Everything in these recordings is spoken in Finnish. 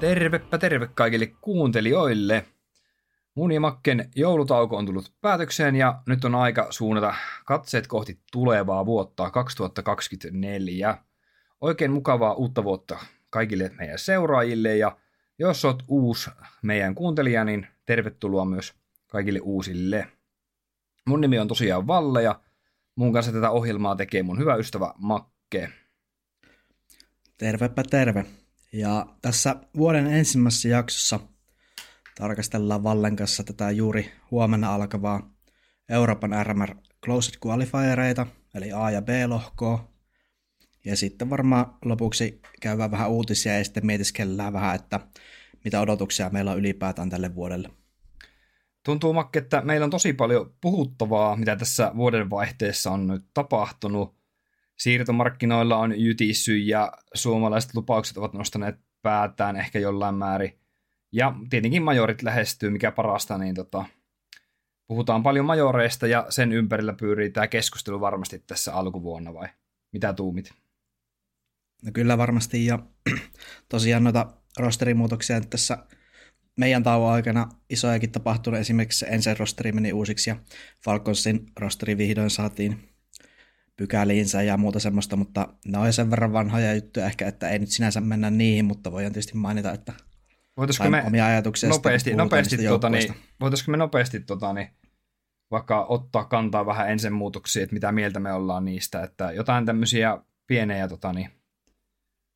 Tervepä terve kaikille kuuntelijoille. Mun ja Makken joulutauko on tullut päätökseen ja nyt on aika suunnata katseet kohti tulevaa vuotta 2024. Oikein mukavaa uutta vuotta kaikille meidän seuraajille ja jos oot uusi meidän kuuntelija, niin tervetuloa myös kaikille uusille. Mun nimi on tosiaan Valle ja mun kanssa tätä ohjelmaa tekee mun hyvä ystävä Makke. Tervepä terve. Ja tässä vuoden ensimmäisessä jaksossa tarkastellaan Vallen kanssa tätä juuri huomenna alkavaa Euroopan RMR Closed Qualifiereita, eli A- ja B-lohkoa. Ja sitten varmaan lopuksi käydään vähän uutisia ja sitten mietiskellään vähän, että mitä odotuksia meillä on ylipäätään tälle vuodelle. Tuntuu, Makke, että meillä on tosi paljon puhuttavaa, mitä tässä vuodenvaihteessa on nyt tapahtunut siirtomarkkinoilla on jytissy ja suomalaiset lupaukset ovat nostaneet päätään ehkä jollain määrin. Ja tietenkin majorit lähestyy, mikä parasta, niin tota, puhutaan paljon majoreista ja sen ympärillä pyörii tämä keskustelu varmasti tässä alkuvuonna vai mitä tuumit? No kyllä varmasti ja tosiaan noita rosterimuutoksia tässä meidän tauon aikana isojakin tapahtunut. Esimerkiksi ensin rosteri meni uusiksi ja Falconsin rosteri vihdoin saatiin pykäliinsä ja muuta semmoista, mutta ne on sen verran vanhoja juttuja ehkä, että ei nyt sinänsä mennä niihin, mutta voidaan tietysti mainita, että voitaisiko me omia ajatuksia nopeasti, nopeasti tuota, niin, voitaisiko me nopeasti tuota, niin, vaikka ottaa kantaa vähän ensin muutoksiin, että mitä mieltä me ollaan niistä, että jotain tämmöisiä pienejä tota, niin,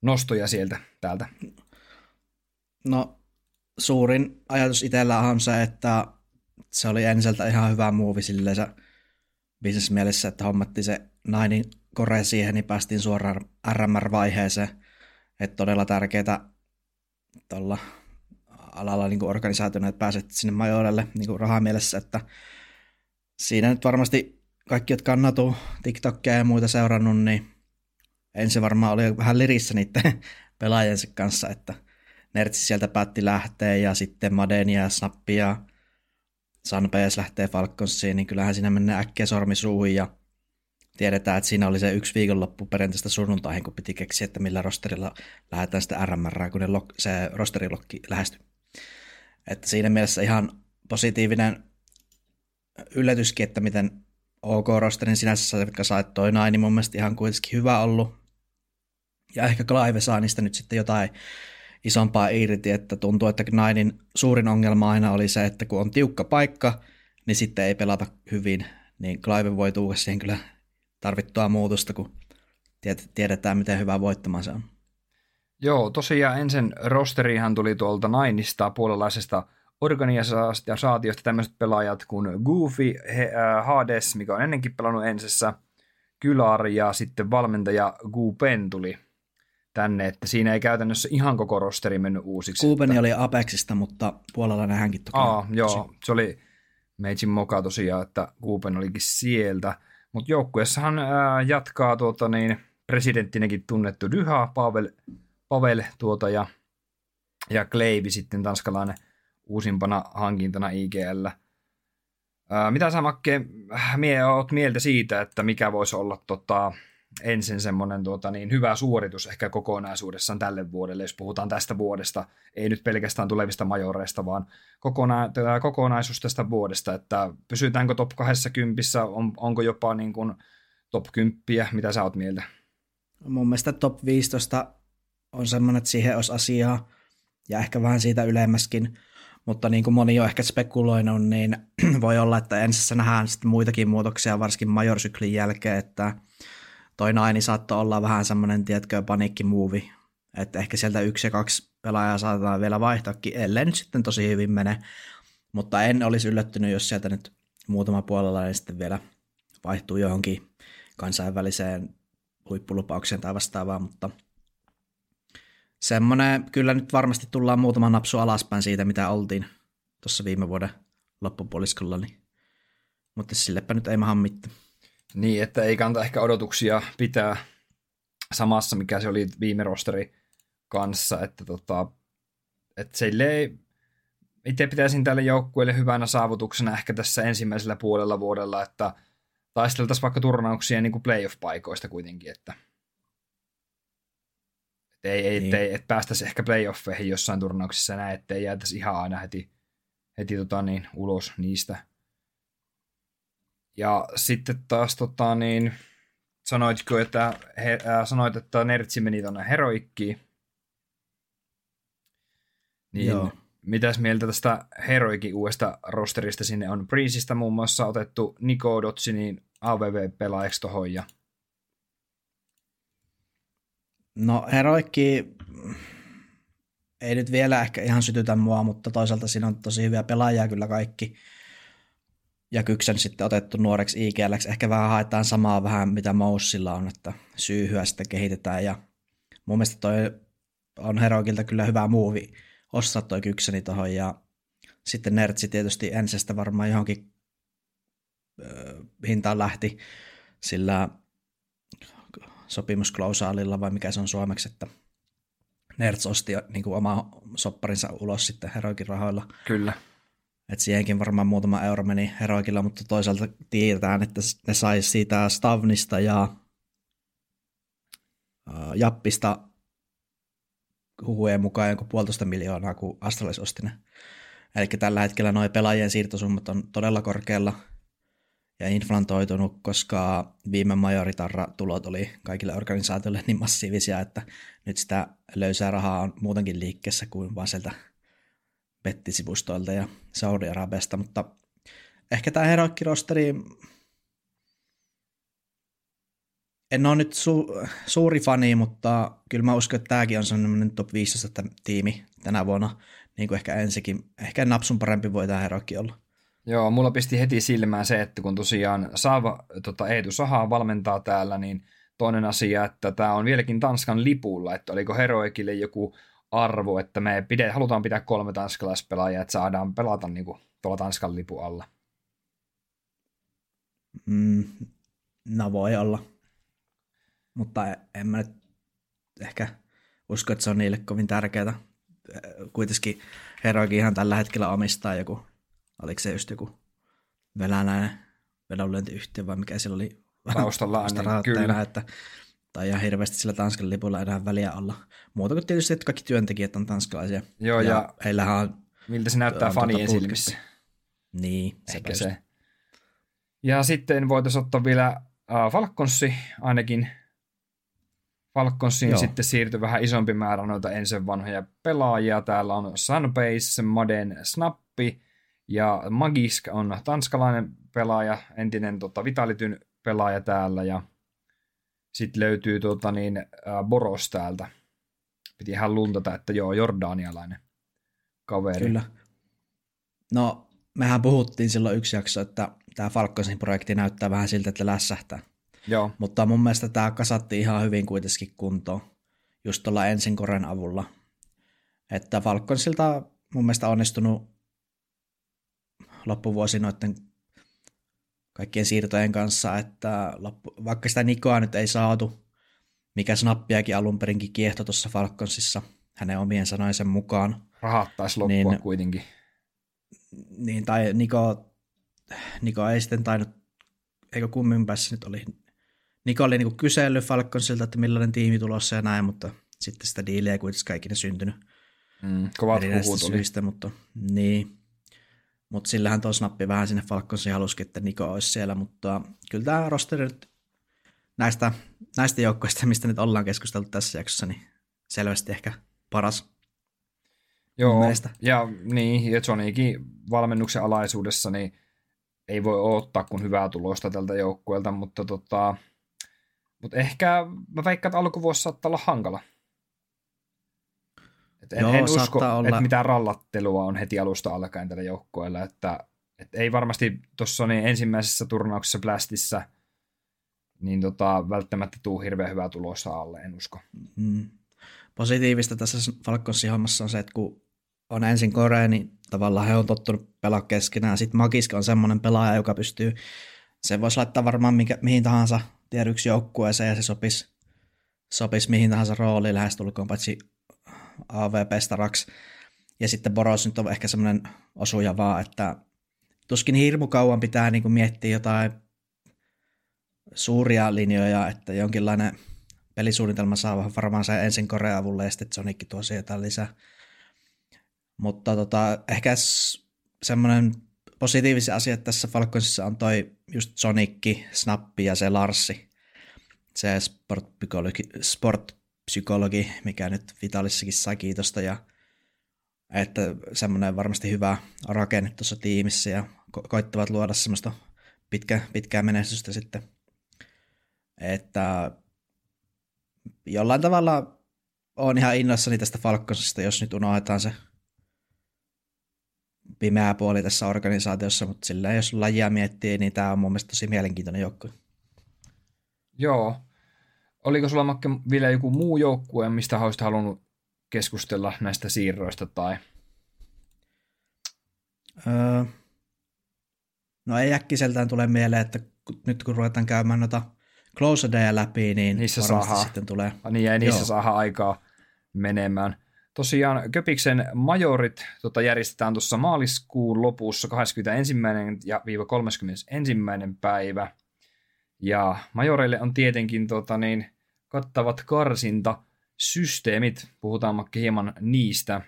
nostoja sieltä täältä. No suurin ajatus itsellä on se, että se oli enseltä ihan hyvä muuvi silleen bisnesmielessä, että hommattiin se Nainin kore siihen, niin päästiin suoraan RMR-vaiheeseen. Että todella tärkeää tuolla alalla niin organisaationa, että pääset sinne majorelle niin rahamielessä, että siinä nyt varmasti kaikki, jotka on Natu, TikTokia ja muita seurannut, niin ensin varmaan oli vähän lirissä niiden pelaajensa kanssa, että Nertsi sieltä päätti lähteä ja sitten Madenia ja Snappi ja Sanpees lähtee Falconsiin, niin kyllähän siinä menee äkkiä sormi suuhun ja tiedetään, että siinä oli se yksi viikonloppu perjantaista sunnuntaihin, kun piti keksiä, että millä rosterilla lähdetään sitä RMR, kun ne lok, se rosterilokki lähestyi. Että siinä mielessä ihan positiivinen yllätyskin, että miten OK rosterin sinänsä, jotka sait toi naini, niin mun mielestä ihan kuitenkin hyvä ollut. Ja ehkä Clive saa niistä nyt sitten jotain isompaa irti, että tuntuu, että Nainin suurin ongelma aina oli se, että kun on tiukka paikka, niin sitten ei pelata hyvin, niin Clive voi tuua siihen kyllä tarvittua muutosta, kun tiedetään, miten hyvä voittamaan se on. Joo, tosiaan ensin rosterihan tuli tuolta Nainista puolalaisesta organisaatiosta tämmöiset pelaajat kuin Goofy, äh, Hades, mikä on ennenkin pelannut ensessä, Kylar ja sitten valmentaja Gupen tuli tänne, että siinä ei käytännössä ihan koko rosteri mennyt uusiksi. Gupen että... oli Apexista, mutta puolella hänkin toki. Aa, joo, se oli Meitsin moka tosiaan, että Gupen olikin sieltä. Mutta joukkueessahan ää, jatkaa tuota, niin, presidenttinenkin tunnettu Dyha, Pavel, Pavel tuota, ja, ja Kleivi sitten tanskalainen uusimpana hankintana IGL. Ää, mitä sä Makke, mie, oot mieltä siitä, että mikä voisi olla tota, ensin semmoinen tuota, niin hyvä suoritus ehkä kokonaisuudessaan tälle vuodelle, jos puhutaan tästä vuodesta, ei nyt pelkästään tulevista majoreista, vaan kokona- tämä kokonaisuus tästä vuodesta, että pysytäänkö top 20, on, onko jopa niin kuin top 10, mitä sä oot mieltä? Mun mielestä top 15 on semmoinen, että siihen olisi asiaa, ja ehkä vähän siitä ylemmäskin, mutta niin kuin moni on ehkä spekuloinut, niin voi olla, että ensin nähdään sitten muitakin muutoksia, varsinkin majorsyklin jälkeen, että toi naini saattoi olla vähän semmoinen, tiedätkö, paniikkimuovi, että ehkä sieltä yksi ja kaksi pelaajaa saatetaan vielä vaihtaakin, ellei nyt sitten tosi hyvin mene, mutta en olisi yllättynyt, jos sieltä nyt muutama puolella niin sitten vielä vaihtuu johonkin kansainväliseen huippulupaukseen tai vastaavaan, mutta semmoinen, kyllä nyt varmasti tullaan muutama napsu alaspäin siitä, mitä oltiin tuossa viime vuoden loppupuoliskolla, niin, mutta sillepä nyt ei maha mitään. Niin, että ei kannata ehkä odotuksia pitää samassa, mikä se oli viime rosteri kanssa, että tota, että se ei, itse pitäisin tälle joukkueelle hyvänä saavutuksena ehkä tässä ensimmäisellä puolella vuodella, että taisteltaisiin vaikka turnauksia niin kuin playoff-paikoista kuitenkin, että et ei, ei, niin. ei, et päästäisi ehkä playoffeihin jossain turnauksissa näin, ettei jäätäisi ihan aina heti, heti tota niin, ulos niistä. Ja sitten taas tota niin, sanoitko, että, he, äh, sanoit, että Nertsi meni tuonne Heroikkiin. Niin Joo. mitäs mieltä tästä Heroikin uudesta rosterista sinne on? Prinsistä muun muassa otettu Niko Dotsinin AVV-pelaajaksi tohon ja No Heroikki ei nyt vielä ehkä ihan sytytä mua, mutta toisaalta siinä on tosi hyviä pelaajia kyllä kaikki. Ja Kyksen sitten otettu nuoreksi IGL. Ehkä vähän haetaan samaa vähän, mitä Moussilla on, että syyhyä sitten kehitetään. Ja mun mielestä toi on Heroikilta kyllä hyvä muuvi ostaa toi Kykseni tuohon. Ja sitten Nertsi tietysti ensestä varmaan johonkin ö, hintaan lähti, sillä sopimusklausaalilla vai mikä se on suomeksi, että Nerds osti niin kuin oma sopparinsa ulos sitten Heroikin rahoilla. Kyllä. Et siihenkin varmaan muutama euro meni Heroikilla, mutta toisaalta tiedetään, että ne sai siitä Stavnista ja Jappista huhujen mukaan joku puolitoista miljoonaa, kun Astralis osti ne. Eli tällä hetkellä nuo pelaajien siirtosummat on todella korkealla – ja inflantoitunut, koska viime majoritarra tulot oli kaikille organisaatioille niin massiivisia, että nyt sitä löysää rahaa on muutenkin liikkeessä kuin vaan sieltä bettisivustoilta ja Saudi-Arabiasta, mutta ehkä tämä Heroikki-rosteri, en ole nyt su- suuri fani, mutta kyllä mä uskon, että tämäkin on sellainen top 15 tiimi tänä vuonna, niin kuin ehkä ensikin. Ehkä napsun parempi voi tämä Heroikki olla. Joo, mulla pisti heti silmään se, että kun tosiaan Saava tota Eetu Saha valmentaa täällä, niin toinen asia, että tämä on vieläkin Tanskan lipulla, että oliko Heroikille joku arvo, että me pide, halutaan pitää kolme tanskalaispelaajaa, että saadaan pelata niin kuin tuolla Tanskan lipu alla. Mm, no voi olla. Mutta en mä nyt ehkä usko, että se on niille kovin tärkeää. Kuitenkin Heroikin ihan tällä hetkellä omistaa joku oliko se just joku venäläinen vedonlyöntiyhtiö vai mikä siellä oli taustalla, niin, kyllä. Että, tai ihan hirveästi sillä Tanskan lipulla enää väliä olla. Muuta kuin tietysti, että kaikki työntekijät on tanskalaisia. Joo, ja, ja heillähän on... Miltä se näyttää on fanien tuota silmissä. Niin, Ehkä se. Ja sitten voitaisiin ottaa vielä uh, Falconsi, ainakin Falconsiin Joo. sitten siirtyi vähän isompi määrä noita ensin vanhoja pelaajia. Täällä on Sunbase, Maden Snappi, ja Magisk on tanskalainen pelaaja, entinen tota, Vitalityn pelaaja täällä ja sitten löytyy tota, niin, äh, Boros täältä. Piti ihan luntata, että joo, jordanialainen kaveri. Kyllä. No, mehän puhuttiin silloin yksi jakso, että tämä Falcosin projekti näyttää vähän siltä, että lässähtää. Joo. Mutta mun mielestä tämä kasatti ihan hyvin kuitenkin kuntoon, just tuolla ensin Koren avulla. Että Falconsilta mun mielestä onnistunut loppuvuosi noiden kaikkien siirtojen kanssa, että vaikka sitä Nikoa nyt ei saatu, mikä snappiakin alun perinkin kiehto tuossa Falconsissa hänen omien sanoisen mukaan. Rahat taisi loppua niin, kuitenkin. Niin, tai Niko, Niko ei sitten tainnut, eikö kummin päässä nyt oli, Niko oli niinku kysellyt Falconsilta, että millainen tiimi tulossa ja näin, mutta sitten sitä diiliä ei kuitenkaan ikinä syntynyt. Mm, kovat huhut syistä, mutta niin. Mutta sillähän tuo snappi vähän sinne Falconsiin halusikin, että Niko olisi siellä, mutta kyllä tämä rosteri nyt näistä, näistä joukkoista, mistä nyt ollaan keskusteltu tässä jaksossa, niin selvästi ehkä paras. Joo, ja niin, ja Johnikin valmennuksen alaisuudessa niin ei voi ottaa kuin hyvää tulosta tältä joukkueelta, mutta tota, mutta ehkä mä veikkaan, että alkuvuosi saattaa olla hankala. Et en, Joo, en usko, olla. että mitään rallattelua on heti alusta alkaen tällä joukkueella, että, että ei varmasti tuossa niin ensimmäisessä turnauksessa Blastissa niin tota, välttämättä tuu hirveän hyvää tulosta alle, en usko. Mm. Positiivista tässä Falconsin hommassa on se, että kun on ensin Korea, niin tavallaan he on tottunut pelaa keskenään. Sitten Magiska on semmoinen pelaaja, joka pystyy, se voisi laittaa varmaan mikä, mihin tahansa tiedyksi joukkueeseen ja se sopisi, sopisi mihin tahansa rooliin lähestulkoon, paitsi AVP-staraksi. Ja sitten Boros nyt on ehkä semmoinen osuja vaan, että tuskin hirmu kauan pitää niin kuin miettiä jotain suuria linjoja, että jonkinlainen pelisuunnitelma saa varmaan se ensin Korea avulle ja sitten Sonic tuo jotain lisää. Mutta tota, ehkä semmoinen positiivisia asia tässä Falconsissa on toi just Sonicki, Snappi ja se Larssi. Se sportpsykologi, sportpsykologi mikä nyt Vitalissakin sai kiitosta ja että semmoinen varmasti hyvä rakenne tuossa tiimissä ja ko- koittavat luoda semmoista pitkä, pitkää menestystä sitten. Että jollain tavalla on ihan innoissani tästä Falconsista, jos nyt unohdetaan se pimeä puoli tässä organisaatiossa, mutta sillä jos lajia miettii, niin tämä on mun mielestä tosi mielenkiintoinen joukkue. Joo. Oliko sulla Makke vielä joku muu joukkue, mistä olisit halunnut keskustella näistä siirroista tai? Öö, no ei äkkiseltään tule mieleen, että nyt kun ruvetaan käymään noita close läpi, niin niissä saadaan, sitten tulee. Niin, ja niissä saa aikaa menemään. Tosiaan Köpiksen majorit tota, järjestetään tuossa maaliskuun lopussa 21. ja 31. päivä. Ja majoreille on tietenkin tota, niin, kattavat karsintasysteemit. Puhutaan Makke hieman niistä.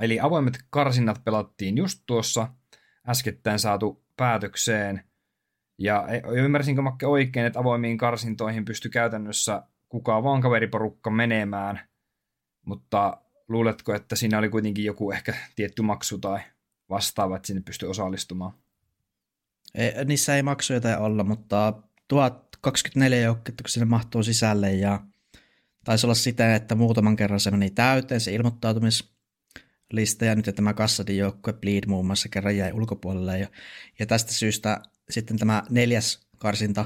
Eli avoimet karsinnat pelattiin just tuossa äskettäin saatu päätökseen. Ja e, ymmärsinkö Makke oikein, että avoimiin karsintoihin pysty käytännössä kukaan vaan kaveriporukka menemään, mutta luuletko, että siinä oli kuitenkin joku ehkä tietty maksu tai vastaava, että sinne pystyi osallistumaan? Ei, niissä ei maksuja tai olla, mutta 1024 joukkuetta, kun sinne mahtuu sisälle ja taisi olla sitä, että muutaman kerran se meni täyteen se ilmoittautumislista ja nyt tämä Kassadin joukkue Bleed muun muassa kerran jäi ulkopuolelle ja, ja tästä syystä sitten tämä neljäs karsinta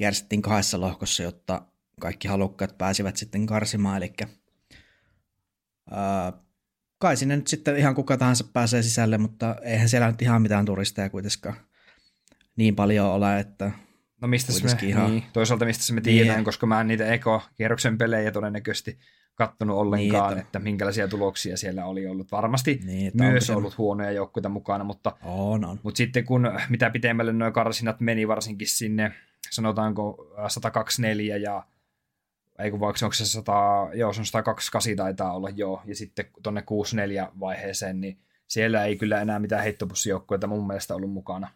järjestettiin kahdessa lohkossa, jotta kaikki halukkaat pääsivät sitten karsimaan, eli ää, kai sinne nyt sitten ihan kuka tahansa pääsee sisälle, mutta eihän siellä nyt ihan mitään turisteja kuitenkaan niin paljon ole, että No mistä me, ihan... niin, toisaalta mistä se me tiedetään, niin. koska mä en niitä eko-kierroksen pelejä todennäköisesti kattonut ollenkaan, niin, että... että minkälaisia tuloksia siellä oli ollut. Varmasti niin, myös ollut se... huonoja joukkueita mukana, mutta, on, on. mutta sitten kun mitä pitemmälle nuo karsinat meni varsinkin sinne, sanotaanko 124 ja ei kun vaikka onko se 100, joo, se on 128 taitaa olla joo, ja sitten tuonne 64 vaiheeseen, niin siellä ei kyllä enää mitään heittopussijoukkueita mun mielestä ollut mukana.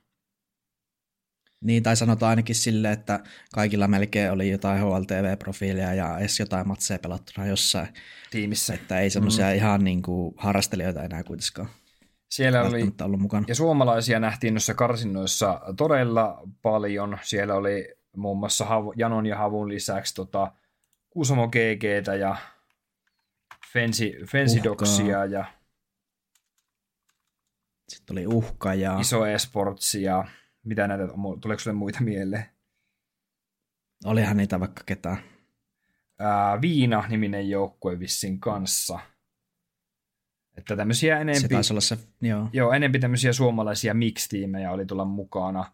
Niin, tai sanotaan ainakin sille, että kaikilla melkein oli jotain HLTV-profiilia ja edes jotain matseja pelattuna jossain. Tiimissä. Että ei semmoisia mm. ihan niin kuin harrastelijoita enää kuitenkaan. Siellä oli, ollut mukana. ja suomalaisia nähtiin noissa karsinnoissa todella paljon. Siellä oli muun muassa Hav- Janon ja Havun lisäksi tota, Kuusamo GGtä ja Fensi, Fensidoksia ja sitten oli Uhka ja Iso Esportsia mitä näitä, tuleeko sinulle muita mieleen? Olihan niitä vaikka ketään. Ää, Viina-niminen joukkue vissin kanssa. Että tämmöisiä enempi... Se taisi olla se, joo. Joo, enempi tämmöisiä suomalaisia mix-tiimejä oli tulla mukana.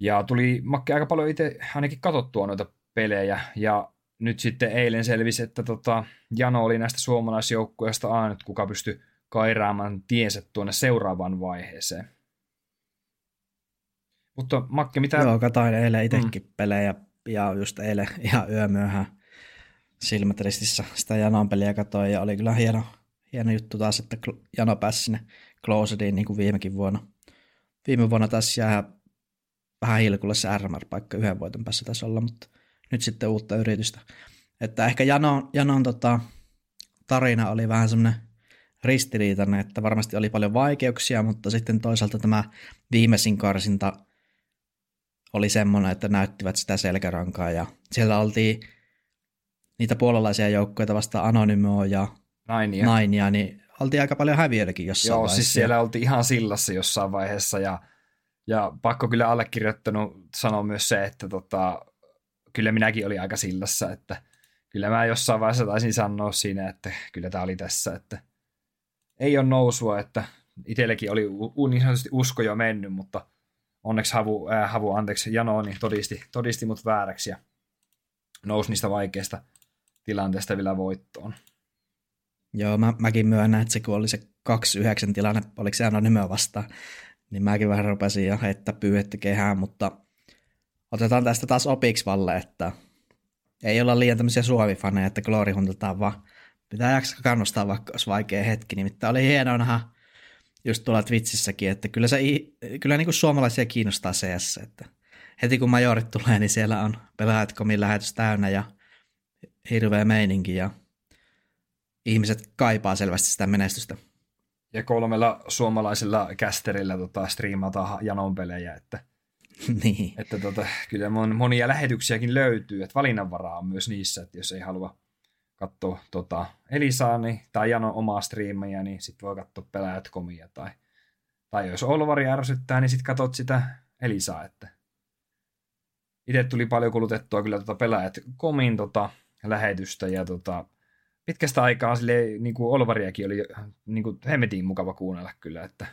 Ja tuli Makke aika paljon itse ainakin katsottua noita pelejä. Ja nyt sitten eilen selvisi, että tota, Jano oli näistä suomalaisjoukkueista ainut, kuka pystyi kairaamaan tiensä tuonne seuraavaan vaiheeseen. Mutta Makke, mitä... Joo, katoin eilen itsekin mm. pelejä ja just eilen ihan yömyöhään silmät ristissä sitä Janon peliä katoin ja oli kyllä hieno, hieno juttu taas, että Jano pääsi sinne Closediin niin kuin viimekin vuonna. Viime vuonna taas jää vähän hilkulle se RMR-paikka yhden voiton päässä taisi olla, mutta nyt sitten uutta yritystä. Että ehkä Janon, Janon tota, tarina oli vähän semmoinen ristiriitainen, että varmasti oli paljon vaikeuksia, mutta sitten toisaalta tämä viimeisin karsinta – oli semmoinen, että näyttivät sitä selkärankaa ja siellä oltiin niitä puolalaisia joukkoja vasta Anonymoa ja Nainia. Nainia, niin oltiin aika paljon häviöitäkin jossain Joo, siis vaiheessa. siis siellä oltiin ihan sillassa jossain vaiheessa ja, ja pakko kyllä allekirjoittanut sanoa myös se, että tota, kyllä minäkin olin aika sillassa, että kyllä mä jossain vaiheessa taisin sanoa siinä, että kyllä tämä oli tässä, että ei ole nousua, että itsellekin oli u- niin sanotusti usko jo mennyt, mutta onneksi Havu, äh, Havu anteeksi, Jano niin todisti, todisti mut vääräksi ja nousi niistä vaikeista tilanteesta vielä voittoon. Joo, mä, mäkin myönnän, että se kun oli se 2-9 tilanne, oliko se nimeä vastaan, niin mäkin vähän rupesin jo heittää pyyhettä kehään, mutta otetaan tästä taas opiksi Valle, että ei olla liian tämmöisiä suomifaneja, että glory vaan pitää jaksaa kannustaa, vaikka olisi vaikea hetki. Nimittäin oli hienoa nähdä just tuolla Twitchissäkin, että kyllä, se, kyllä niin kuin suomalaisia kiinnostaa CS, että heti kun majorit tulee, niin siellä on pelaajat.comin lähetys täynnä ja hirveä meininki ja ihmiset kaipaa selvästi sitä menestystä. Ja kolmella suomalaisella kästerillä tota, striimataan Janon pelejä, että, niin. että tota, kyllä monia lähetyksiäkin löytyy, että valinnanvaraa on myös niissä, että jos ei halua katsoa tota, Elisaa niin, tai Janon omaa striimia, niin sitten voi katsoa pelaajat komia. Tai, tai jos Olvari ärsyttää, niin sitten katsot sitä Elisaa. Että. Itse tuli paljon kulutettua kyllä tota pelaajat komin tota, lähetystä ja tota, pitkästä aikaa sille, niin kuin Olvariakin oli niin kuin hemmetin mukava kuunnella kyllä. Että,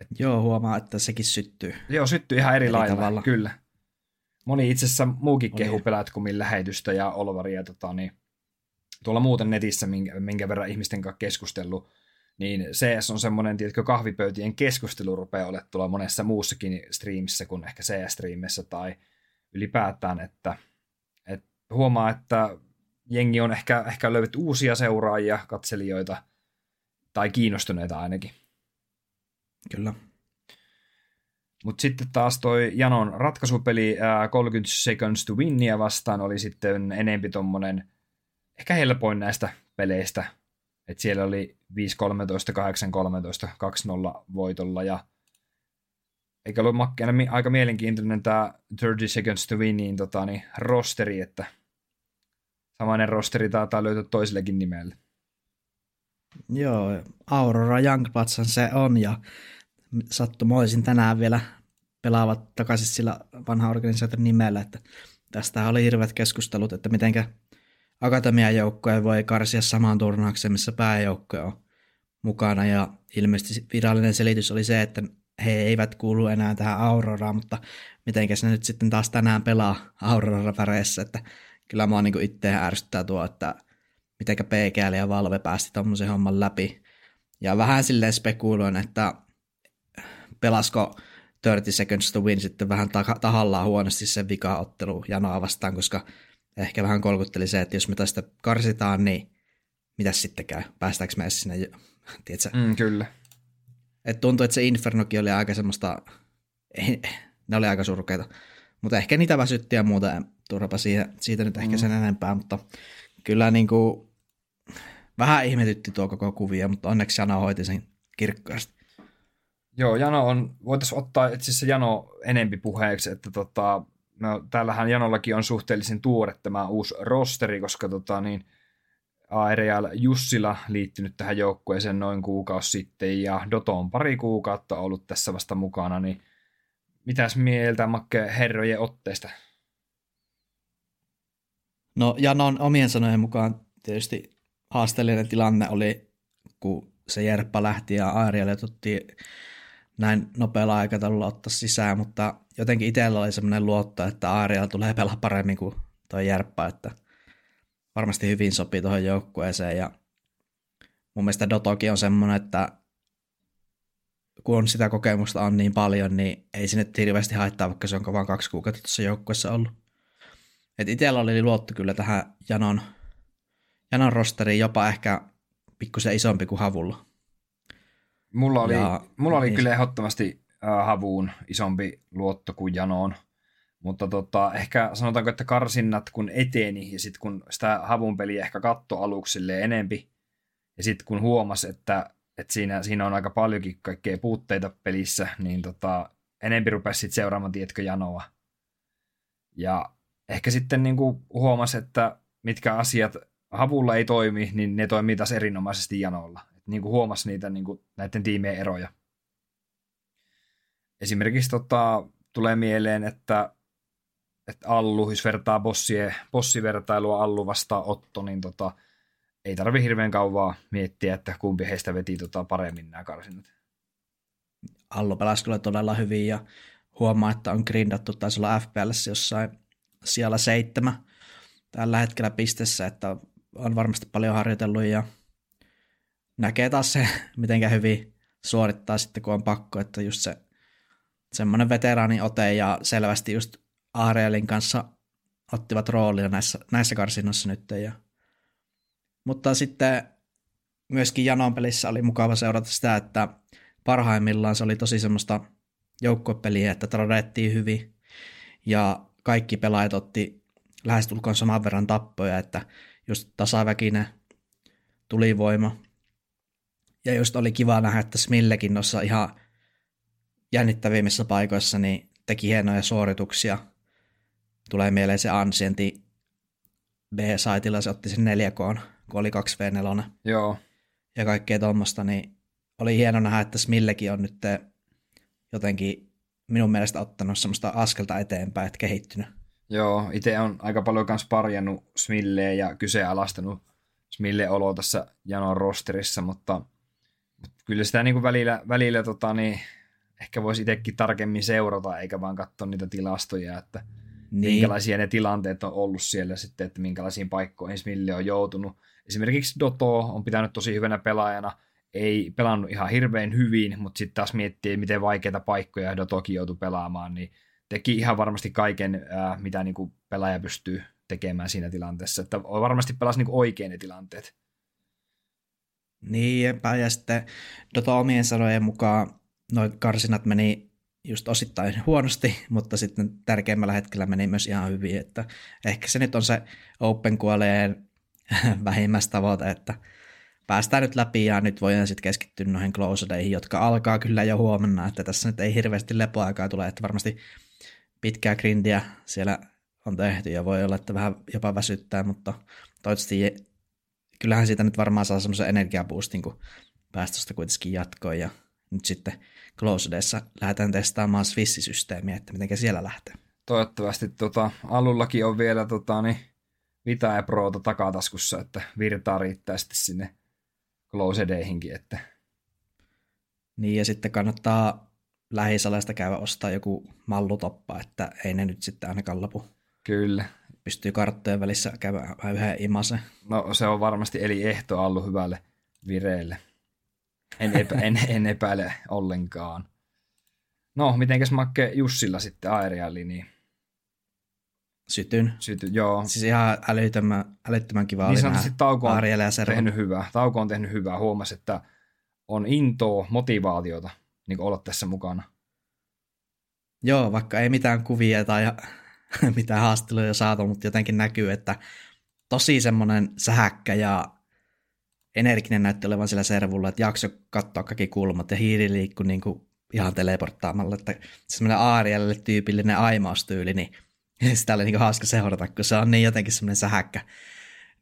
et, Joo, huomaa, että sekin syttyy. Joo, syttyy ihan eri, eri lailla, tavalla. kyllä. Moni itse asiassa muukin kehu Pelatkumin lähetystä ja Olvaria tota, niin, tuolla muuten netissä, minkä, minkä verran ihmisten kanssa keskustellut, niin CS on semmoinen, tiedätkö, kahvipöytien keskustelu rupeaa olemaan tuolla monessa muussakin streamissä kuin ehkä CS-striimissä tai ylipäätään, että, että huomaa, että jengi on ehkä, ehkä löydetty uusia seuraajia, katselijoita tai kiinnostuneita ainakin. Kyllä. Mutta sitten taas toi Janon ratkaisupeli ää, 30 Seconds to Winnia vastaan oli sitten enempi tommonen ehkä helpoin näistä peleistä. Et siellä oli 5-13, 8-13, 2-0 voitolla ja eikä ollut makkeena aika mielenkiintoinen tämä 30 Seconds to Winnin tota, niin, rosteri, että samainen rosteri taitaa löytyä toisellekin nimelle. Joo, Aurora Youngbloodsan se on ja sattumoisin tänään vielä pelaavat takaisin sillä vanha organisaation nimellä, että tästä oli hirveät keskustelut, että mitenkä akatemian joukkoja voi karsia samaan turnaukseen, missä pääjoukko on mukana, ja ilmeisesti virallinen selitys oli se, että he eivät kuulu enää tähän Auroraan, mutta mitenkä se nyt sitten taas tänään pelaa Aurora väreissä, että kyllä mua niin itse ärsyttää tuo, että mitenkä PGL ja Valve päästi tuommoisen homman läpi. Ja vähän silleen spekuloin, että pelasko 30 Seconds to Win sitten vähän tahallaan huonosti sen vika-ottelu Janoa vastaan, koska ehkä vähän kolkutteli se, että jos me tästä karsitaan, niin mitä sitten käy? Päästäänkö me sinne, tiedätkö? Mm, kyllä. Et tuntui, että se Infernokin oli aika semmoista, ne oli aika surkeita. Mutta ehkä niitä väsytti ja muuta, turhapa siitä, siitä nyt ehkä mm. sen enempää, mutta kyllä niin kuin, vähän ihmetytti tuo koko kuvia, mutta onneksi Jana hoiti sen kirkkaasti. Joo, Jano on, voitaisiin ottaa itse asiassa Jano enempi puheeksi, että tota, no, täällähän Janollakin on suhteellisen tuore tämä uusi rosteri, koska tota, niin, Aerial Jussila liittynyt tähän joukkueeseen noin kuukausi sitten ja Doto on pari kuukautta ollut tässä vasta mukana, niin mitäs mieltä Makke herrojen otteesta? No Janon omien sanojen mukaan tietysti haasteellinen tilanne oli, kun se Jerppa lähti ja Aerial otti näin nopealla aikataululla ottaa sisään, mutta jotenkin itsellä oli semmoinen luotto, että Ariel tulee pelaa paremmin kuin tuo Järppä, että varmasti hyvin sopii tuohon joukkueeseen ja mun mielestä Dotoki on semmoinen, että kun on sitä kokemusta on niin paljon, niin ei sinne hirveästi haittaa, vaikka se on vain kaksi kuukautta tuossa joukkueessa ollut. Et itsellä oli luotto kyllä tähän Janon, Janon rosteriin jopa ehkä pikkusen isompi kuin Havulla. Mulla oli, ja, mulla oli niin. kyllä ehdottomasti äh, havuun isompi luotto kuin janoon. Mutta tota, ehkä sanotaanko, että karsinnat kun eteni ja sitten kun sitä havun peliä ehkä katto aluksi enempi ja sitten kun huomasi, että, että siinä, siinä on aika paljonkin kaikkea puutteita pelissä, niin tota, enempi rupesi sitten seuraamaan, tietkö janoa. Ja ehkä sitten niin kuin huomasi, että mitkä asiat havulla ei toimi, niin ne toimii taas erinomaisesti janolla niin kuin huomasi niitä niin kuin, näiden tiimien eroja. Esimerkiksi tota, tulee mieleen, että, että Allu, jos vertaa bossie, bossivertailua Allu vastaan Otto, niin tota, ei tarvi hirveän kauan miettiä, että kumpi heistä veti tota paremmin nämä karsinnat. Allo pelasi kyllä todella hyvin ja huomaa, että on grindattu, taisi olla FPLssä jossain siellä seitsemän tällä hetkellä pistessä, että on varmasti paljon harjoitellut ja näkee taas se, miten hyvin suorittaa sitten, kun on pakko, että just se semmoinen ote ja selvästi just Arielin kanssa ottivat roolia näissä, näissä karsinnoissa nyt. Ja... Mutta sitten myöskin Janon pelissä oli mukava seurata sitä, että parhaimmillaan se oli tosi semmoista joukkopeliä, että tradettiin hyvin ja kaikki pelaajat otti lähestulkoon saman verran tappoja, että just tasaväkinen tulivoima. Ja just oli kiva nähdä, että Smillekin noissa ihan jännittävimmissä paikoissa niin teki hienoja suorituksia. Tulee mieleen se Ancienti B-saitilla, se otti sen 4 kun oli 2v4. Joo. Ja kaikkea tuommoista, niin oli hieno nähdä, että Smillekin on nyt jotenkin minun mielestä ottanut semmoista askelta eteenpäin, että kehittynyt. Joo, itse on aika paljon myös parjannut Smilleä ja kyseenalaistanut Smille olo tässä Janon rosterissa, mutta kyllä sitä niin kuin välillä, välillä tota, niin, ehkä voisi itsekin tarkemmin seurata, eikä vaan katsoa niitä tilastoja, että niin. minkälaisia ne tilanteet on ollut siellä sitten, että minkälaisiin paikkoihin Smille on joutunut. Esimerkiksi Doto on pitänyt tosi hyvänä pelaajana, ei pelannut ihan hirveän hyvin, mutta sitten taas miettii, miten vaikeita paikkoja Dotokin joutui pelaamaan, niin teki ihan varmasti kaiken, mitä niin kuin pelaaja pystyy tekemään siinä tilanteessa. Että varmasti pelasi niin kuin oikein ne tilanteet. Niin, ja sitten Dota omien sanojen mukaan noin karsinat meni just osittain huonosti, mutta sitten tärkeimmällä hetkellä meni myös ihan hyvin, että ehkä se nyt on se Open Qualeen vähimmäistavoite, että päästään nyt läpi ja nyt voidaan sitten keskittyä noihin closedeihin, jotka alkaa kyllä jo huomenna, että tässä nyt ei hirveästi lepoaikaa tule, että varmasti pitkää grindiä siellä on tehty ja voi olla, että vähän jopa väsyttää, mutta toivottavasti kyllähän siitä nyt varmaan saa semmoisen energiaboostin, kun päästöstä kuitenkin jatkoon ja nyt sitten Closedessa lähdetään testaamaan Swiss-systeemiä, että miten siellä lähtee. Toivottavasti tota, alullakin on vielä tota, niin Vita ja Proota takataskussa, että virtaa riittää sitten sinne Closedeihinkin. Että... Niin ja sitten kannattaa lähisalaista käydä ostaa joku mallutoppa, että ei ne nyt sitten ainakaan lopu. Kyllä. Pystyy karttojen välissä käydä yhden imase. No se on varmasti eli ehto allu hyvälle vireelle. En, epä, en, en epäile ollenkaan. No, mitenkäs Makke Jussilla sitten Aeriali, niin Sytyn. Syty, joo. Siis ihan älyttömän, älyttömän kiva niin oli nähdä Tauko on ja tehnyt hyvää. Tauko on tehnyt hyvää. Huomasi, että on intoa, motivaatiota niin olla tässä mukana. Joo, vaikka ei mitään kuvia tai mitään haasteluja saatu, mutta jotenkin näkyy, että tosi semmoinen sähäkkä ja energinen näytti olevan sillä servulla, että jakso katsoa kaikki kulmat ja hiiri liikkui niin kuin ihan teleporttaamalla, että semmoinen Aarielle tyypillinen aimaustyyli, niin sitä oli niin hauska seurata, kun se on niin jotenkin semmoinen sähäkkä.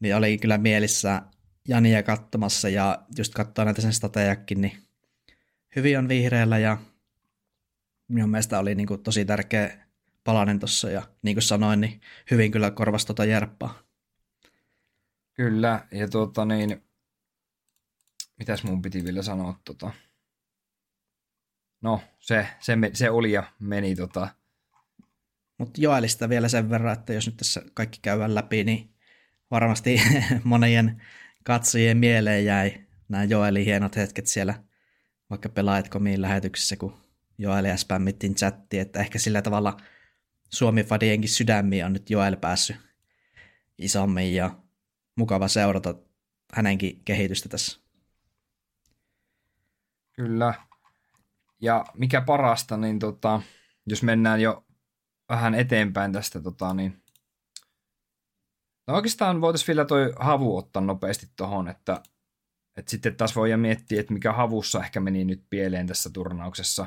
Niin oli kyllä mielissä Jania katsomassa ja just katsoa näitä sen statejakin, niin hyvin on vihreällä ja minun mielestä oli niin kuin tosi tärkeä palanen tuossa ja niin kuin sanoin, niin hyvin kyllä korvasi tuota järppaa. Kyllä, ja tuota niin, mitäs mun piti vielä sanoa tota. No, se, se, se oli ja meni tota. Mutta Joelista vielä sen verran, että jos nyt tässä kaikki käydään läpi, niin varmasti monien katsojien mieleen jäi nämä Joelin hienot hetket siellä vaikka pelaajat komiin lähetyksessä, kun Joelia spämmittiin chatti, että ehkä sillä tavalla Suomi-fadienkin sydämiin on nyt Joel päässyt isommin ja mukava seurata hänenkin kehitystä tässä. Kyllä. Ja mikä parasta, niin tota, jos mennään jo vähän eteenpäin tästä, tota, niin no oikeastaan voitaisiin vielä toi havu ottaa nopeasti tuohon, että, että sitten taas voidaan miettiä, että mikä havussa ehkä meni nyt pieleen tässä turnauksessa.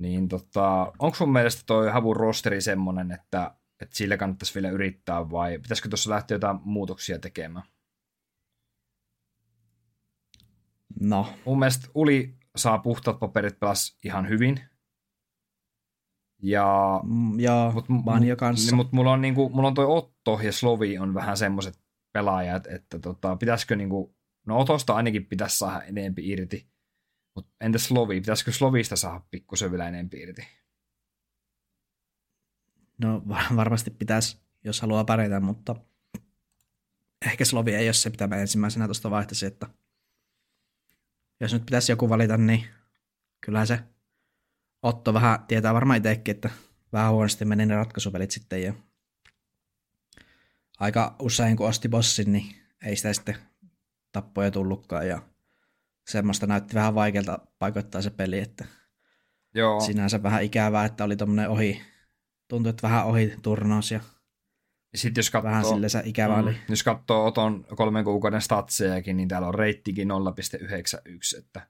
Niin tota, onko sun mielestä toi havun rosteri semmonen, että, että sillä kannattaisi vielä yrittää vai pitäisikö tuossa lähteä jotain muutoksia tekemään? No. Mun mielestä Uli saa puhtaat paperit pelas ihan hyvin. Ja, mm, joo, mut, Vanja kanssa. Niin, mutta mulla on, niinku, mulla on toi Otto ja Slovi on vähän semmoiset pelaaja, että, että tota, pitäisikö niinku, no Otosta ainakin pitäisi saada enempi irti, mutta entäs Slovi, pitäisikö Slovista saada pikkusen vielä enempi irti? No varmasti pitäisi, jos haluaa pärjätä, mutta ehkä Slovi ei ole se, mitä mä ensimmäisenä tuosta vaihtaisin, että jos nyt pitäisi joku valita, niin kyllä se Otto vähän tietää varmaan itsekin, että vähän huonosti meni ne ratkaisupelit sitten ja aika usein kun osti bossin, niin ei sitä sitten tappoja tullutkaan ja semmoista näytti vähän vaikealta paikoittaa se peli, että Joo. sinänsä vähän ikävää, että oli tommonen ohi, tuntui, että vähän ohi turnaus ja Sitten jos katsoo, vähän sille se ikävä mm, oli. jos katsoo Oton kolmen kuukauden statsejakin, niin täällä on reittikin 0,91, että,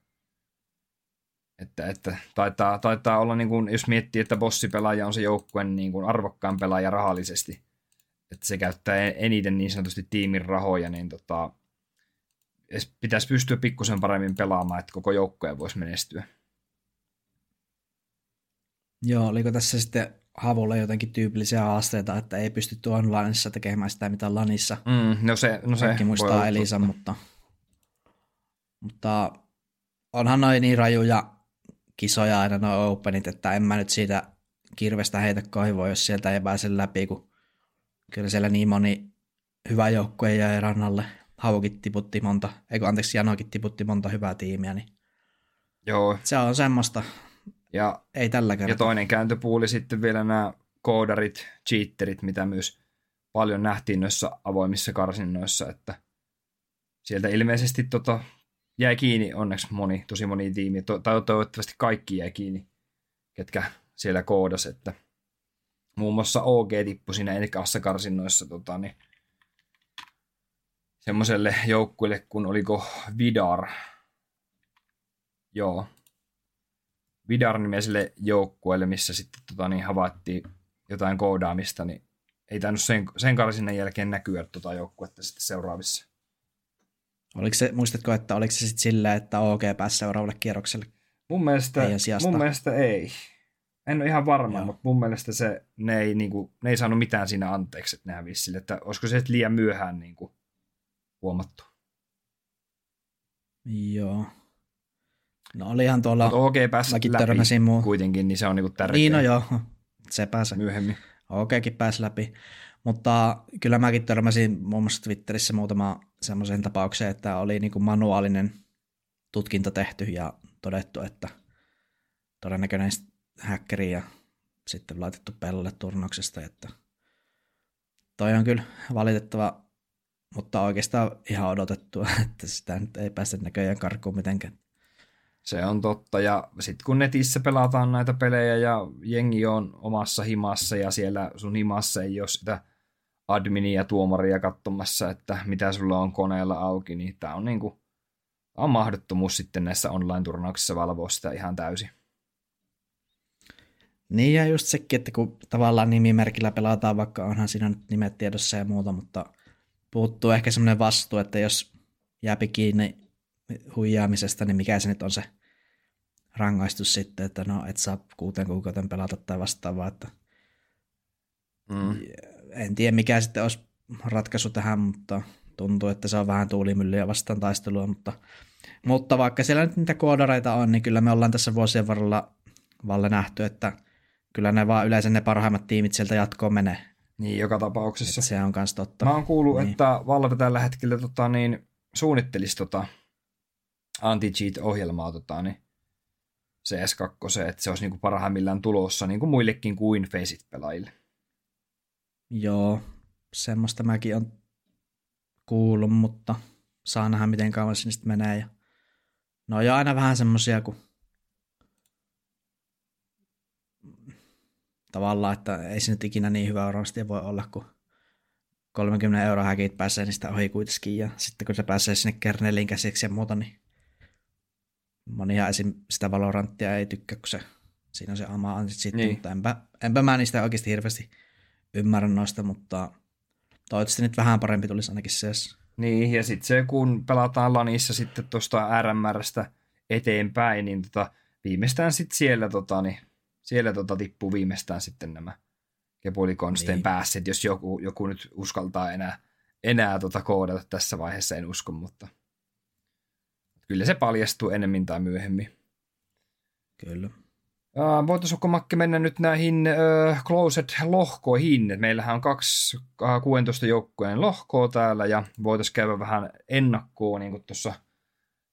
että, että taitaa, taitaa olla, niin kuin, jos miettii, että bossipelaaja on se joukkueen niin kuin arvokkaan pelaaja rahallisesti, että se käyttää eniten niin sanotusti tiimin rahoja, niin tota, pitäisi pystyä pikkusen paremmin pelaamaan, että koko joukkue voisi menestyä. Joo, oliko tässä sitten Havulle jotenkin tyypillisiä haasteita, että ei pystytty onlineissa tekemään sitä, mitä Lanissa. Mm, no se, no se Kaikki muistaa totta. mutta, mutta onhan noin niin rajuja kisoja aina noin openit, että en mä nyt siitä kirvestä heitä kaivoa, jos sieltä ei pääse läpi, kun kyllä siellä niin moni hyvä joukkue jäi rannalle. Haukin tiputti monta, eikö anteeksi, Janokin tiputti monta hyvää tiimiä, niin Joo, se on semmoista, ja ei tällä Ja kertaa. toinen kääntöpuuli sitten vielä nämä koodarit, cheaterit, mitä myös paljon nähtiin noissa avoimissa karsinnoissa, että sieltä ilmeisesti tota, jäi kiinni. Onneksi moni, tosi moni tiimi, to, tai toivottavasti kaikki jäi kiinni, ketkä siellä koodas, että muun muassa OG tippui siinä ekassa karsinnoissa tota, niin semmoiselle joukkueelle, kun oliko Vidar, joo, Vidar-nimiselle joukkueelle, missä sitten tota, niin havaittiin jotain koodaamista, niin ei tainnut sen, sen karsinnan jälkeen näkyä tota joukkuetta sitten seuraavissa. Oliko se, muistatko, että oliko se sitten silleen, että OG pääsi seuraavalle kierrokselle? Mun mielestä, mun mielestä ei. En ole ihan varma, Joo. mutta mun mielestä se, ne, ei, niinku, ne ei saanut mitään siinä anteeksi, että ne hävisi sille, että olisiko se liian myöhään niinku, huomattu. Joo. No olihan tuolla, Mutta OG pääsi mäkin läpi muu. kuitenkin, niin se on niinku tärkeä Niin no joo, se pääsee. myöhemmin. OGkin pääsi läpi. Mutta kyllä mäkin törmäsin muun muassa Twitterissä muutama semmoisen tapaukseen, että oli niin kuin manuaalinen tutkinta tehty ja todettu, että todennäköinen häkkeri ja sitten laitettu pellalle turnauksesta, että toi on kyllä valitettava, mutta oikeastaan ihan odotettua, että sitä nyt ei päästä näköjään karkuun mitenkään. Se on totta, ja sitten kun netissä pelataan näitä pelejä ja jengi on omassa himassa ja siellä sun himassa ei ole sitä adminia ja tuomaria katsomassa, että mitä sulla on koneella auki, niin tämä on, niinku, on mahdottomuus sitten näissä online-turnauksissa valvoa sitä ihan täysin. Niin ja just sekin, että kun tavallaan nimimerkillä pelataan, vaikka onhan siinä nyt nimet tiedossa ja muuta, mutta puuttuu ehkä semmoinen vastuu, että jos jääpi kiinni huijaamisesta, niin mikä se nyt on se rangaistus sitten, että no et saa kuuteen kuukauden pelata tai vastaavaa, että Mm. en tiedä mikä sitten olisi ratkaisu tähän, mutta tuntuu, että se on vähän tuulimyllyä vastaan taistelua, mutta, mutta vaikka siellä nyt niitä koodareita on, niin kyllä me ollaan tässä vuosien varrella valle nähty, että kyllä ne vaan yleensä ne parhaimmat tiimit sieltä jatkoon menee. Niin, joka tapauksessa. Että se on kans totta. Mä oon kuullut, Niin. niin. että Valve tällä hetkellä tota, niin, suunnittelisi tota, anti-cheat-ohjelmaa tota, niin CS2, että se olisi niinku parhaimmillaan tulossa niinku muillekin kuin Faceit-pelaajille. Joo, semmoista mäkin on kuullut, mutta saa nähdä miten kauan se sitten menee. Ja... No on jo aina vähän semmosia, kun tavallaan, että ei se nyt ikinä niin hyvä varmasti voi olla, kun 30 euroa häkit pääsee niistä ohi kuitenkin, ja sitten kun se pääsee sinne kerneliin käsiksi ja muuta, niin monihan esim. sitä Valoranttia ei tykkää, kun se, siinä on se ama anti sitten, Niin. niin. mutta enpä, enpä mä niistä oikeasti hirveästi ymmärrä noista, mutta toivottavasti nyt vähän parempi tulisi ainakin se. Niin, ja sitten se, kun pelataan lanissa sitten tuosta RMRstä eteenpäin, niin tota, viimeistään sitten siellä, tota, niin, siellä tota, tippuu viimeistään sitten nämä kepulikonsteen Niin. päässet, jos joku, joku nyt uskaltaa enää enää tota koodata tässä vaiheessa, en usko, mutta kyllä se paljastuu enemmän tai myöhemmin. Kyllä. Uh, voitaisiinko Makke mennä nyt näihin uh, closet-lohkoihin? meillähän on kaksi uh, 16 joukkueen lohkoa täällä ja voitaisiin käydä vähän ennakkoon, niin kuin tuossa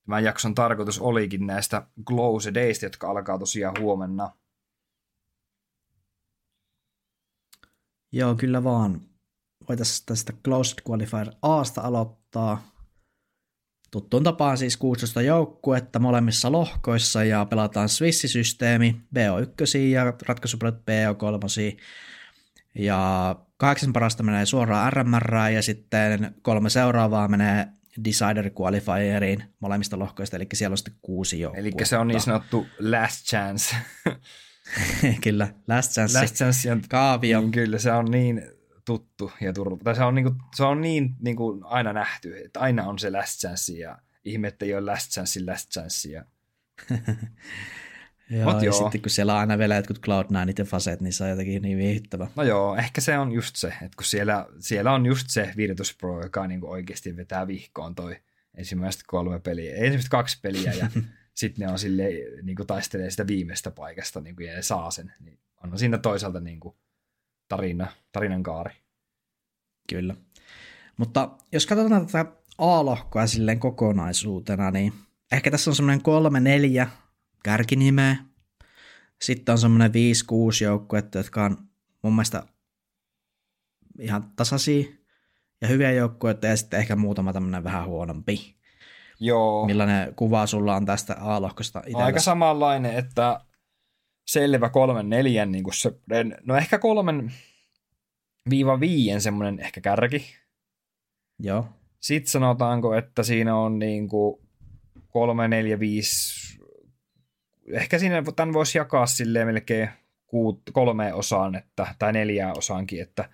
tämän jakson tarkoitus olikin näistä closedeista, jotka alkaa tosiaan huomenna. Joo, kyllä vaan. Voitaisiin tästä Closed Qualifier Asta aloittaa. Tuttuun tapaan siis 16 joukkuetta molemmissa lohkoissa ja pelataan Swissisysteemi, BO1 ja ratkaisupelit BO3. Ja kahdeksan parasta menee suoraan RMR ja sitten kolme seuraavaa menee Decider Qualifieriin molemmista lohkoista, eli siellä on sitten kuusi joukkuetta. Eli se on niin sanottu last chance. kyllä, last chance. Last chance kaavio. Niin, kyllä, se on niin tuttu ja turva. Tai se on, niinku, se on niin niinku aina nähty, että aina on se last chance ja ihme, että ei ole last chance, last chance. Ja... joo, Mut ja joo. sitten kun siellä on aina vielä jotkut Cloud9 ja faset, niin se on jotenkin niin viihdyttävä. No joo, ehkä se on just se, että kun siellä, siellä on just se Virtus Pro, joka niinku oikeasti vetää vihkoon toi ensimmäiset kolme peliä, ensimmäiset kaksi peliä ja sitten ne on sille niin kuin taistelee sitä viimeistä paikasta niin kuin, ja ne saa sen. Niin on siinä toisaalta niin kuin, tarina, tarinan kaari. Kyllä. Mutta jos katsotaan tätä A-lohkoa silleen kokonaisuutena, niin ehkä tässä on semmoinen kolme, neljä kärkinimeä. Sitten on semmoinen viisi, kuusi joukkuetta, jotka on mun mielestä ihan tasaisia ja hyviä joukkueita ja sitten ehkä muutama tämmöinen vähän huonompi. Joo. Millainen kuva sulla on tästä A-lohkosta itselläsi? Aika samanlainen, että selvä kolmen neljän, niin kuin se, no ehkä kolmen viiva viien semmoinen ehkä kärki. Joo. Sitten sanotaanko, että siinä on niin kuin kolme, neljä, viisi, ehkä siinä tämän voisi jakaa silleen melkein kuut, kolme osaan, että, tai neljään osaankin, että,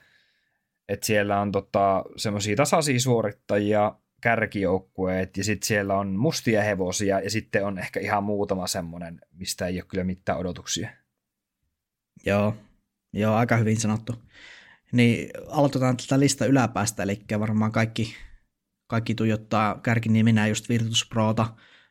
että siellä on tota, semmoisia tasaisia suorittajia, kärkijoukkueet ja sitten siellä on mustia hevosia ja sitten on ehkä ihan muutama semmoinen, mistä ei ole kyllä mitään odotuksia. Joo, joo aika hyvin sanottu. Niin aloitetaan tätä lista yläpäästä, eli varmaan kaikki, kaikki tuijottaa kärkiniminä just Virtus Prota,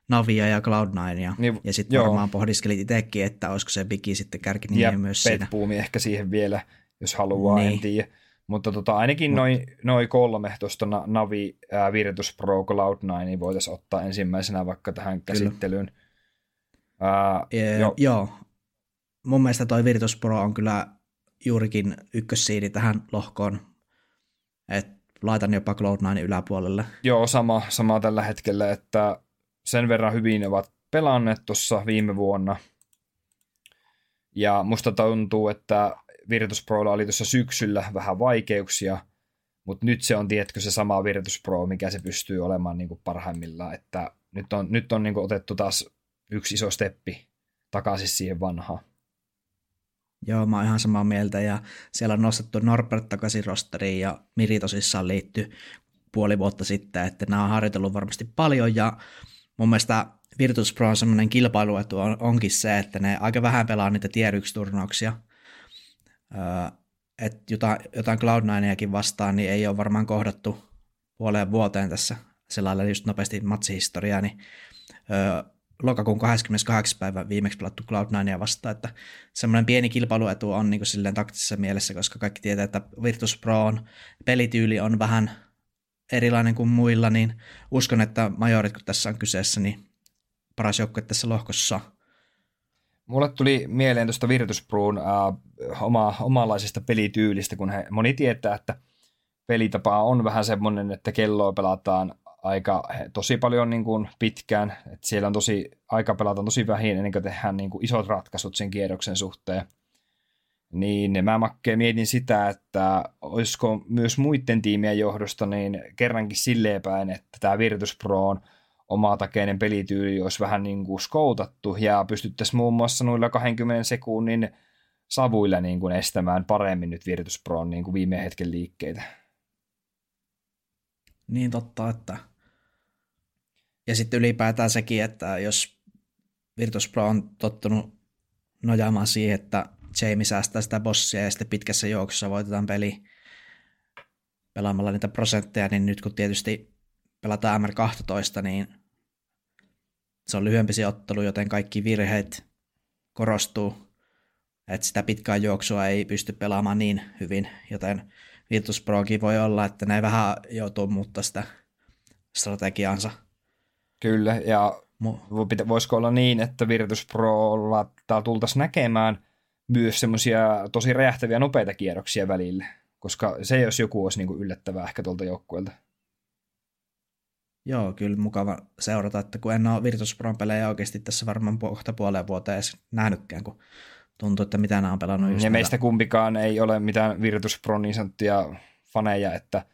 Navia ja Cloud9. Niin, ja sitten varmaan pohdiskelit itsekin, että olisiko se Bigi sitten kärkinimi myös siinä. Ja ehkä siihen vielä, jos haluaa, niin. en tiedä. Mutta tota, ainakin Mut. noin noi kolme tuosta Navi, ää, Virtus Pro, Cloud9 niin voitaisiin ottaa ensimmäisenä vaikka tähän käsittelyyn. Ää, e- jo. Joo. Mun mielestä toi Virtus Pro on kyllä juurikin ykkössiidi tähän lohkoon. Et laitan jopa Cloud9 yläpuolelle. Joo, sama, sama tällä hetkellä, että sen verran hyvin ovat pelanneet tuossa viime vuonna. Ja musta tuntuu, että Virtus Prolla oli tuossa syksyllä vähän vaikeuksia, mutta nyt se on, tietkö se sama Virtus Pro, mikä se pystyy olemaan niin kuin parhaimmillaan, että nyt on, nyt on niin kuin otettu taas yksi iso steppi takaisin siihen vanhaan. Joo, mä oon ihan samaa mieltä ja siellä on nostettu Norbert takaisin rosteriin ja Miri tosissaan liittyy puoli vuotta sitten, että nämä on harjoitellut varmasti paljon ja mun mielestä Virtus Pro on semmoinen kilpailuetu on, onkin se, että ne aika vähän pelaa niitä tier 1 turnauksia, että jotain, jotain cloud vastaan niin ei ole varmaan kohdattu puoleen vuoteen tässä sellainen just nopeasti matsihistoriaa, niin lokakuun 28. päivä viimeksi pelattu Cloud9 vastaan, että semmoinen pieni kilpailuetu on niin silleen taktisessa mielessä, koska kaikki tietää, että Virtus Proon pelityyli on vähän erilainen kuin muilla, niin uskon, että majorit, kun tässä on kyseessä, niin paras joukkue tässä lohkossa – Mulle tuli mieleen tuosta Virtus Proon äh, oma, omanlaisesta pelityylistä, kun he, moni tietää, että pelitapa on vähän semmoinen, että kelloa pelataan aika tosi paljon niin kuin pitkään, että siellä on tosi, aika pelataan tosi vähin ennen kuin tehdään niin kuin isot ratkaisut sen kierroksen suhteen. Niin mä makkeen mietin sitä, että olisiko myös muiden tiimien johdosta niin kerrankin silleen päin, että tämä Virtus Pro on omatakeinen pelityyli olisi vähän niin kuin skoutattu ja pystyttäisiin muun muassa noilla 20 sekunnin savuilla niin kuin estämään paremmin nyt Virtus Proon niin kuin viime hetken liikkeitä. Niin totta, että ja sitten ylipäätään sekin, että jos Virtus Pro on tottunut nojaamaan siihen, että Jamie säästää sitä bossia ja sitten pitkässä juoksussa voitetaan peli, pelaamalla niitä prosentteja, niin nyt kun tietysti pelataan MR12, niin se on lyhyempi se ottelu, joten kaikki virheet korostuu, että sitä pitkää juoksua ei pysty pelaamaan niin hyvin, joten Virtus Prokin voi olla, että ne vähän joutuu muuttaa sitä strategiaansa. Kyllä, ja voisiko olla niin, että Virtus Prolla tultaisiin näkemään myös semmoisia tosi räjähtäviä nopeita kierroksia välille, koska se jos joku olisi niin kuin yllättävää ehkä tuolta joukkueelta. Joo, kyllä mukava seurata, että kun en ole Virtus Pro pelejä oikeasti tässä varmaan kohta puoleen vuoteen edes nähnytkään, kun tuntuu, että mitä nämä on pelannut Ja meistä kumpikaan ei ole mitään Virtus Pro niin sanottuja faneja, että,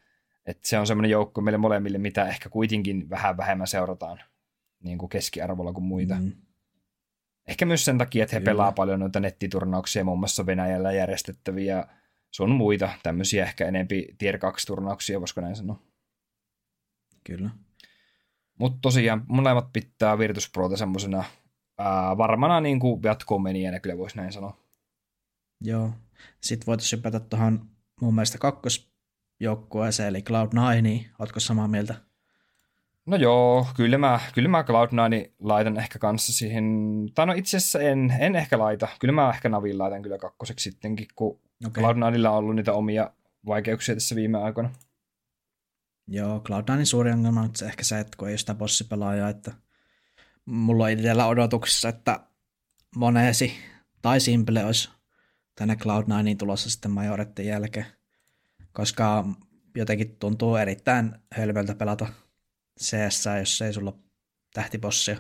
että se on semmoinen joukko meille molemmille, mitä ehkä kuitenkin vähän vähemmän seurataan niin kuin keskiarvolla kuin muita. Mm. Ehkä myös sen takia, että he Kyllä. pelaa paljon noita nettiturnauksia, muun muassa Venäjällä järjestettäviä sun muita tämmöisiä ehkä enempi tier 2 turnauksia, voisiko näin sanoa. Kyllä. Mutta tosiaan molemmat pitää Virtus Prota semmoisena varmana niin kuin jatkoon menijänä, kyllä voisi näin sanoa. Joo. Sitten voitaisiin hypätä tuohon mun mielestä kakkosjoukkueeseen, eli Cloud9. Oletko samaa mieltä? No joo, kyllä mä, kyllä mä Cloud9 laitan ehkä kanssa siihen, tai no itse asiassa en, en ehkä laita. Kyllä mä ehkä Navin laitan kyllä kakkoseksi sittenkin, kun okay. Cloud9 on ollut niitä omia vaikeuksia tässä viime aikoina. Joo, Cloud9 suuri ongelma on ehkä se, että kun ei ole sitä bossipelaajaa, että mulla on itsellä odotuksissa, että Moneesi tai Simple olisi tänne Cloud9 tulossa sitten Majoretten jälkeen, koska jotenkin tuntuu erittäin hölmöltä pelata CS, jos ei sulla tähtibossia.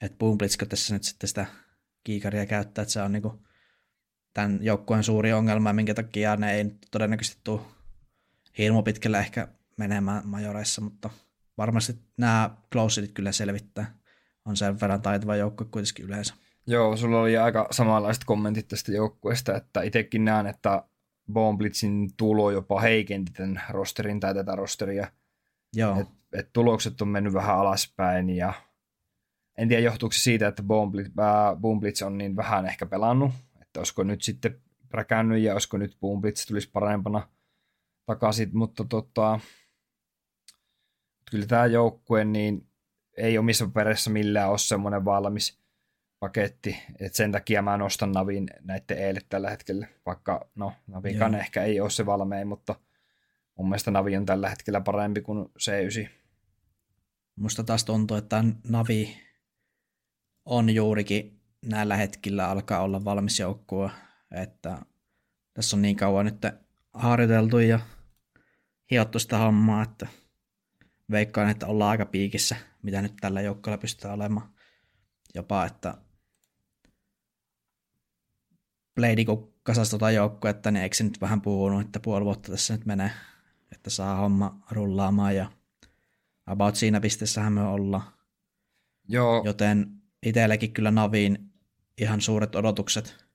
Että Boomblitzko tässä nyt sitten sitä kiikaria käyttää, että se on niinku tämän joukkueen suuri ongelma, minkä takia ne ei todennäköisesti tule hirmu pitkälle ehkä menemään majoreissa, mutta varmasti nämä closedit kyllä selvittää. On sen verran taitava joukko kuitenkin yleensä. Joo, sulla oli aika samanlaiset kommentit tästä joukkueesta, että itsekin näen, että Boomblitzin tulo jopa heikenti tämän rosterin tai tätä rosteria. Joo. Et, et tulokset on mennyt vähän alaspäin ja en tiedä johtuuko se siitä, että Boomblitz, äh, on niin vähän ehkä pelannut, että olisiko nyt sitten räkännyt ja olisiko nyt Boomblitz tulisi parempana takaisin, mutta tota, kyllä tämä joukkue niin ei omissa perässä millään ole semmoinen valmis paketti, että sen takia mä nostan Navin näiden eille tällä hetkellä, vaikka no Navikan Joo. ehkä ei ole se valmein, mutta mun mielestä Navi on tällä hetkellä parempi kuin C9. Musta taas tuntuu, että Navi on juurikin näillä hetkillä alkaa olla valmis joukkue, että tässä on niin kauan nyt harjoiteltu ja hiottu sitä hommaa, että veikkaan, että ollaan aika piikissä, mitä nyt tällä joukkueella pystytään olemaan. Jopa, että Blade kun kasasi tota joukkuetta, niin eikö se nyt vähän puhunut, että puoli vuotta tässä nyt menee, että saa homma rullaamaan ja about siinä pisteessähän me ollaan. Joo. Joten itsellekin kyllä Naviin ihan suuret odotukset.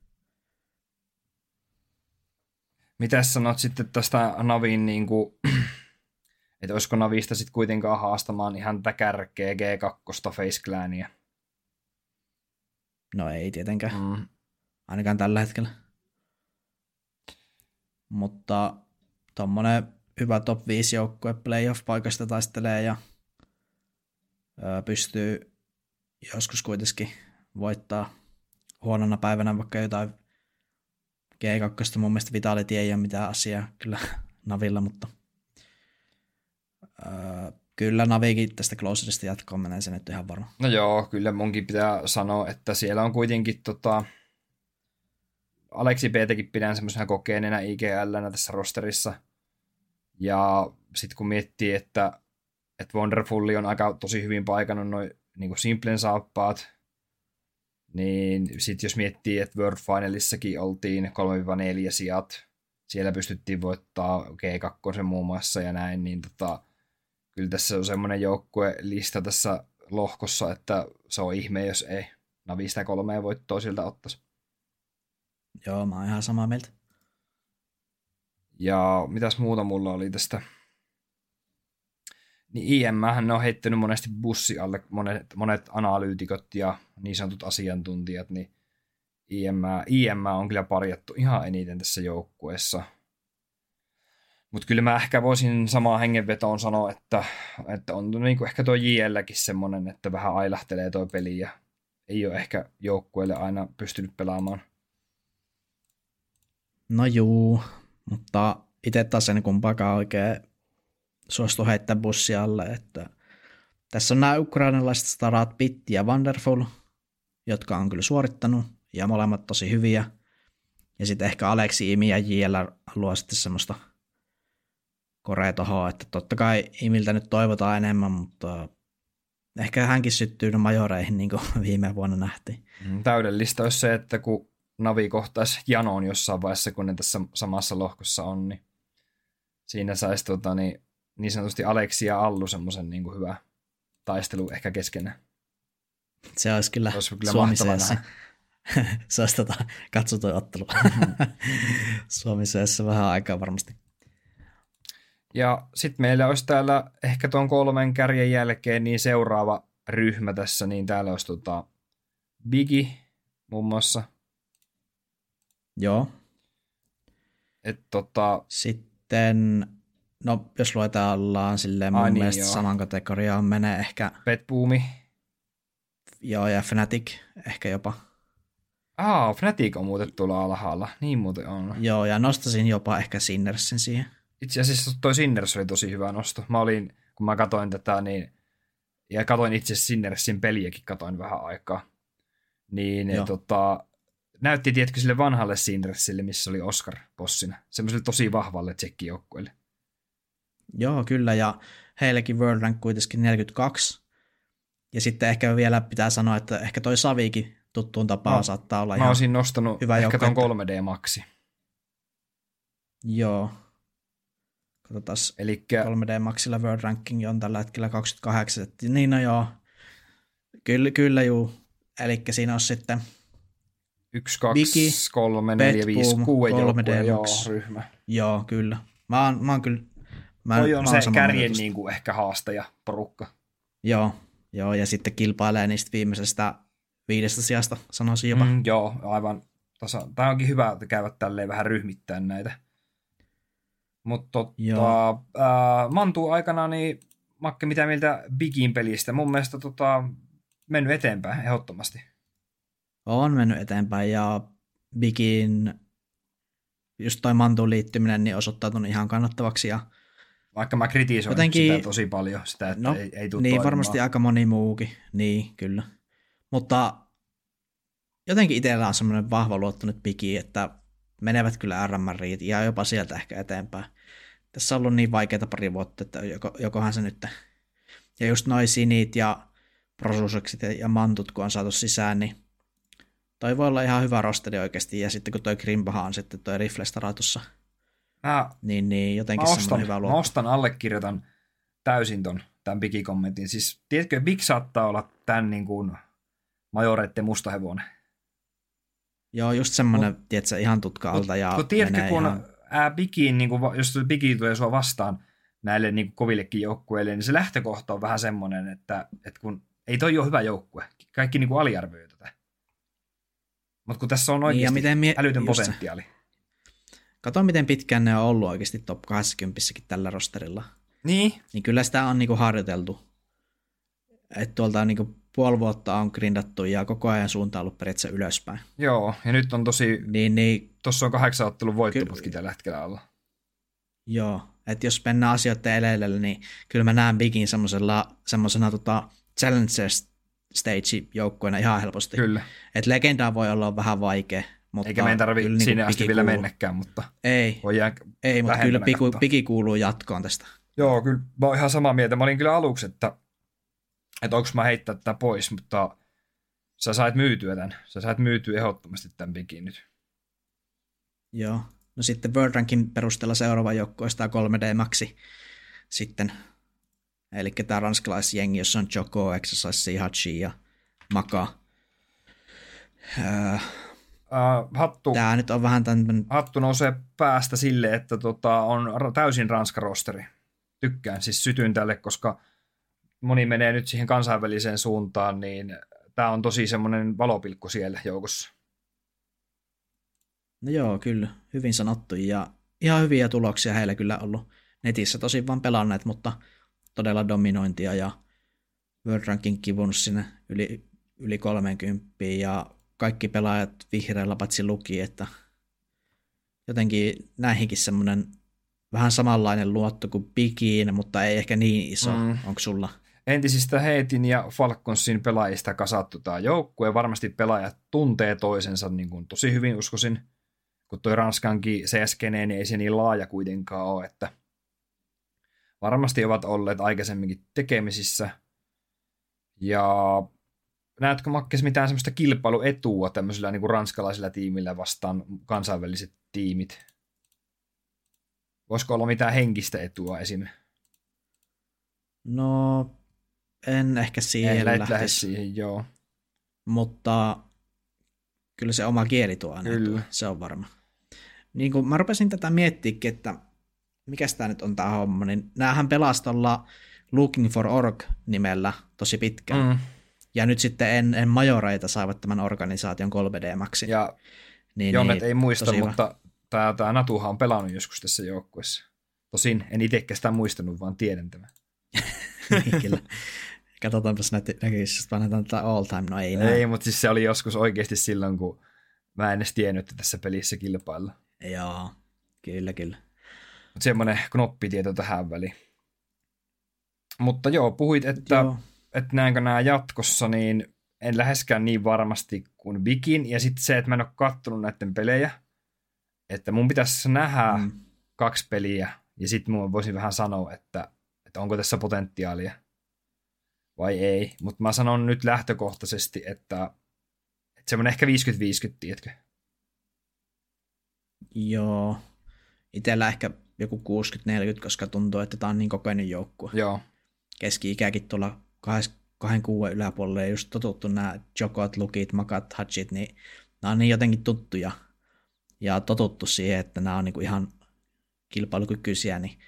Mitäs sanot sitten tästä Navin niin kuin, että olisiko Navista sitten kuitenkaan haastamaan ihan tätä kärkeä G2 Face Clania? No ei tietenkään. Mm. Ainakaan tällä hetkellä. Mutta tuommoinen hyvä top 5 joukkue playoff-paikasta taistelee ja pystyy joskus kuitenkin voittaa huonona päivänä vaikka jotain G2. Mun mielestä Vitality ei ole mitään asiaa kyllä Navilla, mutta – Kyllä Navikin tästä Closerista jatkoon menee se nyt ihan varma. No joo, kyllä munkin pitää sanoa, että siellä on kuitenkin tota, Aleksi Btäkin pidän semmoisena kokeenena IGL tässä rosterissa. Ja sitten kun miettii, että, että Wonderfulli on aika tosi hyvin paikannut noin niin Simplen saappaat, niin sitten jos miettii, että World Finalissakin oltiin 3-4 sijat, siellä pystyttiin voittaa G2 muun muassa ja näin, niin tota, kyllä tässä on semmoinen lista tässä lohkossa, että se on ihme, jos ei Navi sitä kolmea voittoa siltä ottaisi. Joo, mä oon ihan samaa mieltä. Ja mitäs muuta mulla oli tästä? Niin IM ne on heittänyt monesti bussi alle monet, monet analyytikot ja niin sanotut asiantuntijat, niin IM, IM on kyllä parjattu ihan eniten tässä joukkueessa. Mutta kyllä mä ehkä voisin samaa hengenvetoon sanoa, että, että on niinku ehkä tuo JLkin semmoinen, että vähän ailahtelee tuo peli ja ei ole ehkä joukkueelle aina pystynyt pelaamaan. No juu, mutta itse taas en kumpaakaan oikein suostu heittää bussi alle, että tässä on nämä ukrainalaiset starat Pitti ja Wonderful, jotka on kyllä suorittanut, ja molemmat tosi hyviä. Ja sitten ehkä Aleksi, Imi ja JL luo sitten semmoista korea tohoa, että totta kai Imiltä nyt toivotaan enemmän, mutta ehkä hänkin syttyy majoreihin, niin kuin viime vuonna nähtiin. Mm, täydellistä olisi se, että kun Navi kohtaisi Janoon jossain vaiheessa, kun ne tässä samassa lohkossa on, niin siinä saisi tota, niin, niin sanotusti Aleksi ja Allu semmoisen niin hyvä taistelu ehkä keskenään. Se olisi kyllä, olisi kyllä Suomi se olisi tota, ottelu. Mm-hmm. Suomi vähän aikaa varmasti. Ja sitten meillä olisi täällä ehkä tuon kolmen kärjen jälkeen niin seuraava ryhmä tässä, niin täällä olisi tota Bigi muun muassa. Joo. Et tota... Sitten, no jos luetaan silleen mun Ai niin, mielestä joo. saman kategoriaan menee ehkä... Pet Boomi. Joo, ja Fnatic ehkä jopa. Aa, Fnatic on muuten tuolla alhaalla. Niin muuten on. Joo, ja nostasin jopa ehkä Sinnersin siihen. Itse asiassa toi Sinners oli tosi hyvä nosto. Mä olin, kun mä katoin tätä, niin ja katoin itse Sinnersin peliäkin katoin vähän aikaa. Niin Joo. tota, näytti, tiedätkö, sille vanhalle Sinnersille, missä oli Oscar bossina. Semmoiselle tosi vahvalle tsekkijoukkueelle. Joo, kyllä, ja heillekin World Rank kuitenkin 42. Ja sitten ehkä vielä pitää sanoa, että ehkä toi Savikin tuttuun tapaan no, saattaa olla mä ihan olisin nostanut hyvä ehkä ton 3D-maksi. Joo. Katsotaan, Elikkä... 3D Maxilla World Ranking on tällä hetkellä 28. Niin no joo, kyllä, kyllä juu. Eli siinä on sitten 1, 2, Viki, 3, 4, 5, 6 joukkue, joo, ryhmä. Joo, kyllä. Mä oon, mä oon kyllä... Mä, Toi on mä se kärjen niin kuin ehkä haastaja porukka. Joo, joo, ja sitten kilpailee niistä viimeisestä viidestä sijasta, sanoisin jopa. Mm, joo, aivan. Tasa, tämä onkin hyvä että käydä tälleen vähän ryhmittäin näitä. Mutta tota, äh, Mantu aikana, niin Makke, mitä mieltä Bigin pelistä? Mun mielestä tota, mennyt eteenpäin ehdottomasti. On mennyt eteenpäin ja Bigin just toi Mantuun liittyminen niin osoittautunut ihan kannattavaksi ja vaikka mä kritisoin jotenkin, sitä tosi paljon, sitä, että no, ei, ei tule Niin, varmasti aika moni muukin, niin kyllä. Mutta jotenkin itsellä on semmoinen vahva luottunut piki, että menevät kyllä RMRiit ja jopa sieltä ehkä eteenpäin. Tässä on ollut niin vaikeita pari vuotta, että joko, jokohan se nyt... Ja just noi sinit ja prosuseksit ja mantut, kun on saatu sisään, niin toi voi olla ihan hyvä rosteri oikeasti. Ja sitten kun toi Grimbaha on sitten toi Riflestaratussa, mä, niin, niin jotenkin mä ostan, hyvä luotto. Mä ostan, allekirjoitan täysin ton, tämän Bigi-kommentin. Siis tiedätkö, Big saattaa olla tämän niin kuin majoreitten mustahevonen. Joo, just semmoinen, Mut, tiedätkö, ihan tutka alta. Ja kun tiedätkö, kun ihan... ää, Bigiin, niin kuin, jos Bigi tulee sua vastaan näille niin kuin, kovillekin joukkueille, niin se lähtökohta on vähän semmoinen, että, että kun ei toi ole hyvä joukkue. Kaikki niin kuin aliarvioi tätä. Mutta kun tässä on oikeasti niin, mie- älytön potentiaali. Kato, miten pitkään ne on ollut oikeasti top 20 tällä rosterilla. Niin. Niin kyllä sitä on niinku harjoiteltu. Että tuolta on niinku puoli vuotta on grindattu ja koko ajan suunta ollut periaatteessa ylöspäin. Joo, ja nyt on tosi, niin, niin, tuossa on kahdeksan ottelun voittoputki tällä hetkellä alla. Joo, että jos mennään asioiden eleille, niin kyllä mä näen Bigin semmoisena tota Challenger stage joukkueena ihan helposti. Kyllä. Että legendaa voi olla vähän vaikea. Mutta Eikä meidän tarvitse niinku sinne asti vielä kuuluu. mennäkään, mutta ei, voi jää ei mutta kyllä Bigi kuuluu jatkoon tästä. Joo, kyllä mä oon ihan samaa mieltä. Mä olin kyllä aluksi, että että onko mä heittää tätä pois, mutta sä sait myytyä tämän. Sä sait myytyä ehdottomasti tämän bikin nyt. Joo. No sitten World Rankin perusteella seuraava joukkoista 3D Maxi sitten. Eli tämä ranskalaisjengi, jossa on Joko, Exercise, Hachi ja Maka. Öö, Uh, hattu, Tämä nyt on vähän tämän... Hattu nousee päästä sille, että tota, on täysin ranska rosteri. Tykkään siis sytyn tälle, koska moni menee nyt siihen kansainväliseen suuntaan, niin tämä on tosi semmoinen valopilkku siellä joukossa. No joo, kyllä. Hyvin sanottu. Ja ihan hyviä tuloksia heillä kyllä ollut. Netissä tosi vaan pelanneet, mutta todella dominointia ja World Ranking kivunut sinne yli, yli 30 ja kaikki pelaajat vihreällä paitsi luki, että jotenkin näihinkin semmoinen vähän samanlainen luotto kuin Bigiin, mutta ei ehkä niin iso. Mm. Onko sulla? Entisistä Heitin ja Falconsin pelaajista kasattu tämä joukkue. Varmasti pelaajat tuntee toisensa niin kuin tosi hyvin, uskoisin. Kun tuo Ranskankin CSG, niin ei se niin laaja kuitenkaan ole, että varmasti ovat olleet aikaisemminkin tekemisissä. Ja näetkö Makkes mitään semmoista kilpailuetua tämmöisillä niin kuin ranskalaisilla tiimillä vastaan kansainväliset tiimit? Voisiko olla mitään henkistä etua esim? No, en ehkä siihen en lähde siihen, joo. Mutta kyllä se oma kieli tuo aina kyllä. Se on varma. Niin kun mä rupesin tätä miettiäkin, että mikä tämä nyt on tämä homma, niin näähän pelastalla Looking for Org nimellä tosi pitkään. Mm. Ja nyt sitten en, en majoreita saavat tämän organisaation 3D Maxin. Ja niin, Jonnet niin, ei muista, mutta tämä, tämä Natuha on pelannut joskus tässä joukkueessa. Tosin en itsekään sitä muistanut, vaan tiedän tämän. niin, kyllä. Katsotaanpas näkyisi, jos painetaan tätä all time. No ei näin. Ei, mutta siis se oli joskus oikeasti silloin, kun mä en edes tiennyt, että tässä pelissä kilpailla. Joo, kyllä, kyllä. Mutta semmoinen knoppitieto tähän väliin. Mutta joo, puhuit, että, joo. että näinkö nämä jatkossa, niin en läheskään niin varmasti kuin Vikin. Ja sitten se, että mä en ole kattonut näiden pelejä, että mun pitäisi nähdä mm. kaksi peliä, ja sitten mun voisin vähän sanoa, että, että onko tässä potentiaalia vai ei. Mutta mä sanon nyt lähtökohtaisesti, että, että semmoinen ehkä 50-50, tiedätkö? Joo. Itellä ehkä joku 60-40, koska tuntuu, että tämä on niin kokoinen joukkue. Joo. Keski-ikäkin tuolla 26 yläpuolelle, just totuttu nämä Jokot, Lukit, Makat, Hatchit, niin nämä on niin jotenkin tuttuja ja totuttu siihen, että nämä on niin kuin ihan kilpailukykyisiä, niin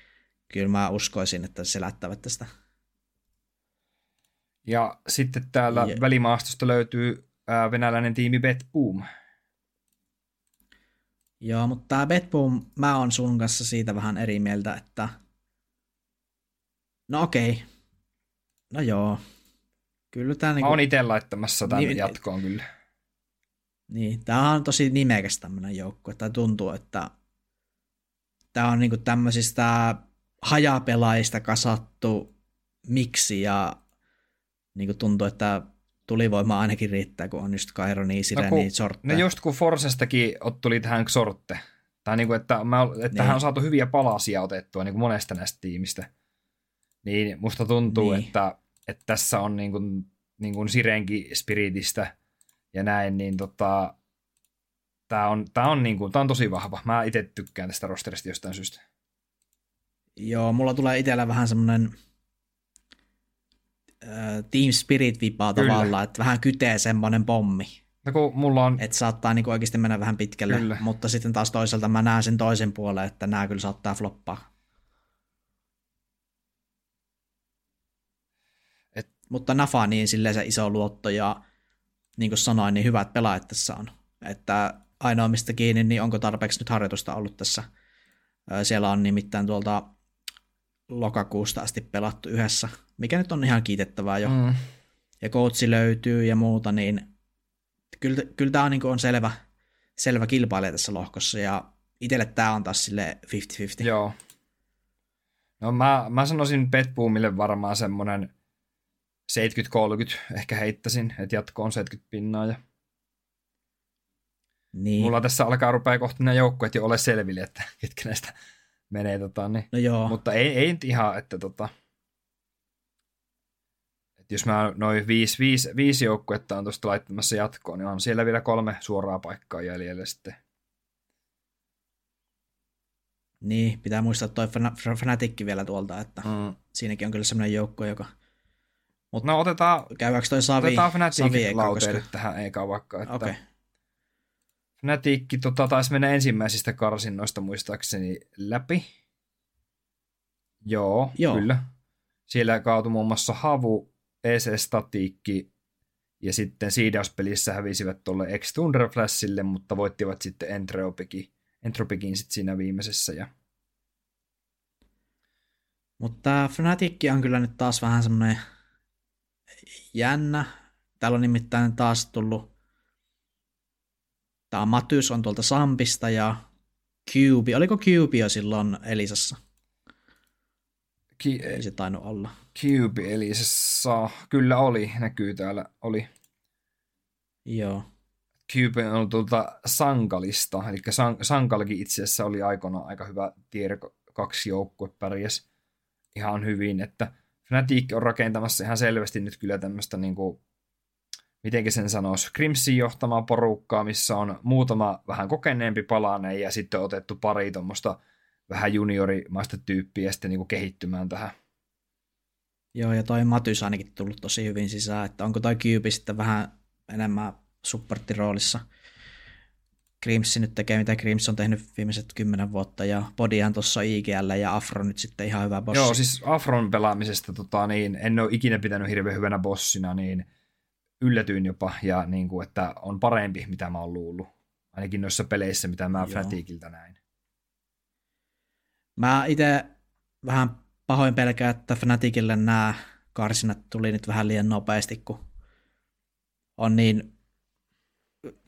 kyllä mä uskoisin, että se lättävät tästä. Ja sitten täällä ja... välimaastosta löytyy ää, venäläinen tiimi Bet Boom. Joo, mutta tämä Bet Boom, mä oon sun kanssa siitä vähän eri mieltä, että no okei, no joo, kyllä tämä niinku... Mä oon itse laittamassa tämän niin, jatkoon kyllä. Niin, tämä on tosi nimekäs tämmöinen joukko, että tuntuu, että tämä on niinku tämmöisistä hajapelaajista kasattu miksi ja niinku tuntuu, että tulivoima ainakin riittää, kun on just Kaironi, Sireni, no Sortte. No just kun Forsestakin tuli tähän Sortte, tai niinku, että, mä, että niin. tähän on saatu hyviä palasia otettua niin kuin monesta näistä tiimistä, niin musta tuntuu, niin. että, että tässä on niin kuin, niin kuin Sirenki Spiritistä ja näin, niin tota, tämä on, tää on, niin kuin, tää on tosi vahva. Mä itse tykkään tästä rosterista jostain syystä. Joo, mulla tulee itsellä vähän semmoinen Team Spirit-vipaa tavallaan, että vähän kytee semmoinen pommi. No kun mulla on... Että saattaa niinku oikeasti mennä vähän pitkälle, kyllä. mutta sitten taas toisaalta mä näen sen toisen puolen, että nämä kyllä saattaa floppaa. Et... Mutta Nafa niin silleen se iso luotto ja niin kuin sanoin, niin hyvät pelaajat tässä on. Että ainoa mistä kiinni, niin onko tarpeeksi nyt harjoitusta ollut tässä. Siellä on nimittäin tuolta lokakuusta asti pelattu yhdessä, mikä nyt on ihan kiitettävää jo. Mm. Ja coachi löytyy ja muuta, niin kyllä, kyllä tämä on, niin on selvä, selvä kilpailija tässä lohkossa ja itselle tämä on taas sille 50-50. Joo. No mä, mä sanoisin Petboomille varmaan semmoinen 70-30 ehkä heittäisin, että jatko on 70 pinnaa ja niin. Mulla tässä alkaa rupea kohta nämä joukkueet jo ole selville, että ketkä näistä menee. Tota, niin. no joo. Mutta ei, ei nyt ihan, että tota, että jos mä noin viisi, viisi, viisi joukkuetta on tuosta laittamassa jatkoon, niin on siellä vielä kolme suoraa paikkaa jäljellä sitten. Niin, pitää muistaa toi Fnaticki vielä tuolta, että mm. siinäkin on kyllä semmoinen joukko, joka... Mut no otetaan, käydäänkö toi Savi, otetaan Fnatic lauteille koska... tähän eka vaikka, että okay. Fnatic tota, taisi mennä ensimmäisistä karsinnoista muistaakseni läpi. Joo, Joo. kyllä. Siellä kaatui muun muassa Havu, PC Statiikki ja sitten siidauspelissä hävisivät tuolle Ex Flashille, mutta voittivat sitten Entreopikin Entropikin sitten siinä viimeisessä. Ja... Mutta Fnatic on kyllä nyt taas vähän semmoinen jännä. Täällä on nimittäin taas tullut Tämä Matys on tuolta Sampista ja Cube. Oliko Cube jo silloin Elisassa? Ki- Ei se tainnut olla. Cube Elisassa, kyllä oli, näkyy täällä, oli. Joo. Cube on tuolta Sankalista, eli San- Sankalkin itse asiassa oli aikoinaan aika hyvä tiedä, kaksi joukkue pärjäs ihan hyvin, että Fnatic on rakentamassa ihan selvästi nyt kyllä tämmöistä niin kuin, miten sen sanoisi, Crimsin johtamaa porukkaa, missä on muutama vähän kokeneempi palane ja sitten on otettu pari tuommoista vähän juniorimaista tyyppiä sitten niin kuin kehittymään tähän. Joo, ja toi Matys ainakin tullut tosi hyvin sisään, että onko toi Cube sitten vähän enemmän supporttiroolissa. Grimsi nyt tekee, mitä Grims on tehnyt viimeiset kymmenen vuotta, ja Bodihan tuossa IGL, ja Afro nyt sitten ihan hyvä bossi. Joo, siis Afron pelaamisesta tota, niin, en ole ikinä pitänyt hirveän hyvänä bossina, niin yllätyin jopa, ja niin kuin, että on parempi, mitä mä oon luullut. Ainakin noissa peleissä, mitä mä Fnaticilta näin. Mä itse vähän pahoin pelkää, että Fnaticille nämä karsinat tuli nyt vähän liian nopeasti, kun on niin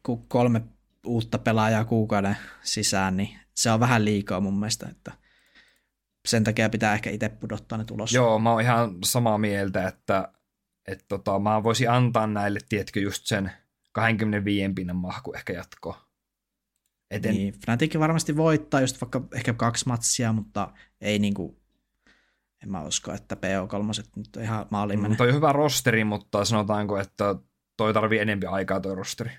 kun kolme uutta pelaajaa kuukauden sisään, niin se on vähän liikaa mun mielestä, että sen takia pitää ehkä itse pudottaa ne tulos. Joo, mä oon ihan samaa mieltä, että, että tota, mä voisin antaa näille, tiedätkö, just sen 25 pinnan mahku ehkä jatkoa. Eten... Niin, Fnatic varmasti voittaa just vaikka ehkä kaksi matsia, mutta ei niinku, en mä usko, että PO3 nyt on ihan maaliin mm, toi on hyvä rosteri, mutta sanotaanko, että toi tarvii enempi aikaa toi rosteri.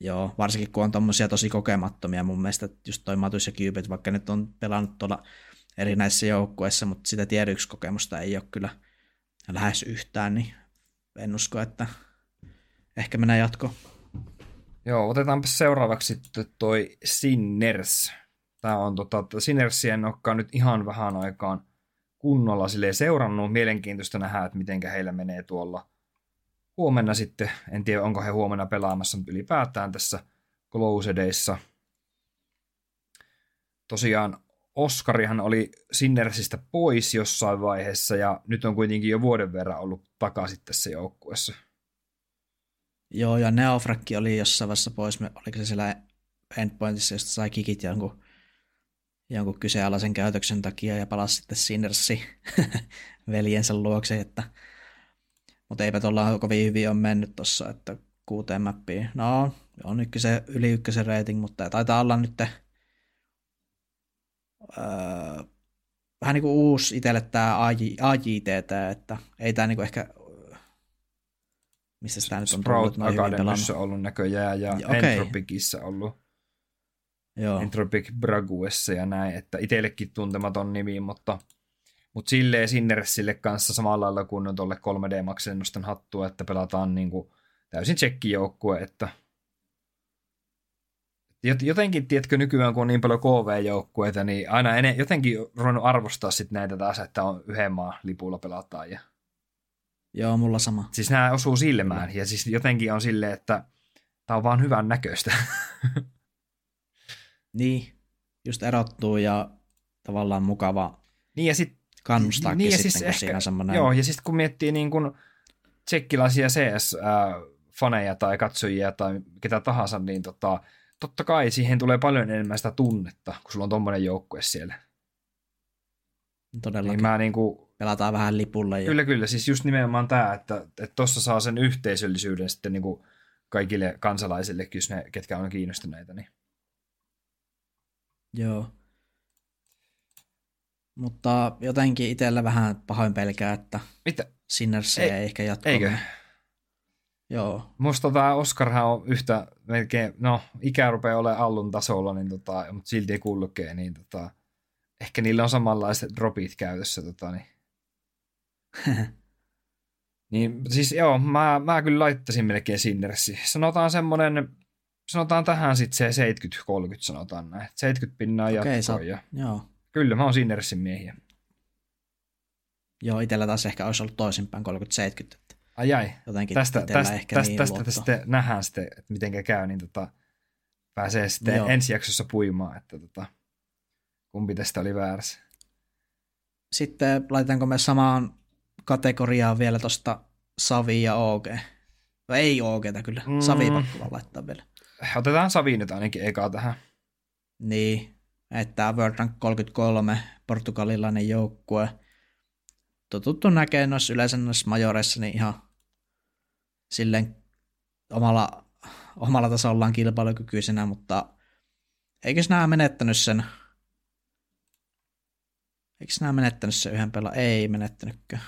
Joo, varsinkin kun on tommosia tosi kokemattomia mun mielestä, just toi Matus ja Cubit, vaikka nyt on pelannut tuolla erinäisissä joukkueissa, mutta sitä kokemusta ei ole kyllä lähes yhtään, niin en usko, että ehkä mennään jatkoon. Joo, otetaanpa seuraavaksi sitten toi Sinners. Tämä on tota, Sinnersia en olekaan nyt ihan vähän aikaan kunnolla sille seurannut. Mielenkiintoista nähdä, että miten heillä menee tuolla huomenna sitten. En tiedä, onko he huomenna pelaamassa, mutta ylipäätään tässä Closedeissa. Tosiaan Oskarihan oli Sinnersistä pois jossain vaiheessa ja nyt on kuitenkin jo vuoden verran ollut takaisin tässä joukkuessa. Joo, ja Neofrakki oli jossain vaiheessa pois, oliko se siellä endpointissa, josta sai kikit jonkun, jonkun kyseenalaisen käytöksen takia ja palasi sitten Sinnersi veljensä luokse, että mutta eipä tuolla kovin hyvin ole mennyt tuossa, että kuuteen mappiin. No, on ykkösen, yli ykkösen rating, mutta taitaa olla nyt öö, vähän niin kuin uusi itselle tämä AJT, että ei tämä niin ehkä missä sitä nyt on Sprout tullut Academyssä ollut näköjään ja okay. Entropicissa ollut. Joo. Entropic Braguessa ja näin, että itsellekin tuntematon nimi, mutta, mutta silleen Sinnersille kanssa samalla lailla kuin tuolle 3D Maxille nostan hattua, että pelataan niin kuin täysin tsekkijoukkue, että jotenkin, tiedätkö, nykyään kun on niin paljon KV-joukkueita, niin aina en, jotenkin ruvennut arvostaa sit näitä taas, että on yhden maan lipulla pelataan ja Joo, mulla sama. Siis nämä osuu silmään ja siis jotenkin on silleen, että tämä on vaan hyvän näköistä. niin, just erottuu ja tavallaan mukava niin ja sit, kannustaa niin ja siis ehkä, siinä semmoinen... Joo, ja sitten kun miettii niin kun tsekkilaisia CS-faneja tai katsojia tai ketä tahansa, niin tota, totta kai siihen tulee paljon enemmän sitä tunnetta, kun sulla on tommonen joukkue siellä. Todellakin. Niin mä niin kuin, pelataan vähän lipulla. Ja... Kyllä, kyllä. Siis just nimenomaan tämä, että tuossa saa sen yhteisöllisyyden sitten niin kuin kaikille kansalaisille, jos ne, ketkä on kiinnostuneita. Niin. Joo. Mutta jotenkin itsellä vähän pahoin pelkää, että Mitä? Sinners ei, ei ehkä jatko. Eikö? Joo. Musta tämä Oscarhan on yhtä melkein, no ikä rupeaa olemaan Allun tasolla, niin tota, mutta silti kulkee, niin tota, ehkä niillä on samanlaiset dropit käytössä. Tota, niin niin siis joo, mä, mä kyllä laittaisin melkein Sinnersi. Sanotaan semmonen, sanotaan tähän sitten se 70-30 sanotaan näin. 70 pinnaa okay, jatkoon. Ja... Joo. Kyllä, mä oon Sinnersin miehiä. Joo, itellä taas ehkä olisi ollut toisinpäin 30-70. Ai ai. Jotenkin tästä, tästä, ehkä tästä, niin tästä, tästä sitten nähdään sitten, että miten käy, niin tota, pääsee sitten Joo. ensi jaksossa puimaan, että tota, kumpi tästä oli väärässä. Sitten laitetaanko me samaan kategoriaan vielä tosta Savi ja OG? No ei OGtä kyllä, Mm. Savi pakko vaan laittaa vielä. Otetaan Savi nyt ainakin eka tähän. Niin, että World Rank 33, portugalilainen joukkue. Totuttu näkee noissa yleensä noissa majoreissa niin ihan silleen omalla, omalla tasollaan kilpailukykyisenä, mutta eikös nämä menettänyt sen Eikö nämä menettänyt sen yhden pelaa? Ei menettänytkö.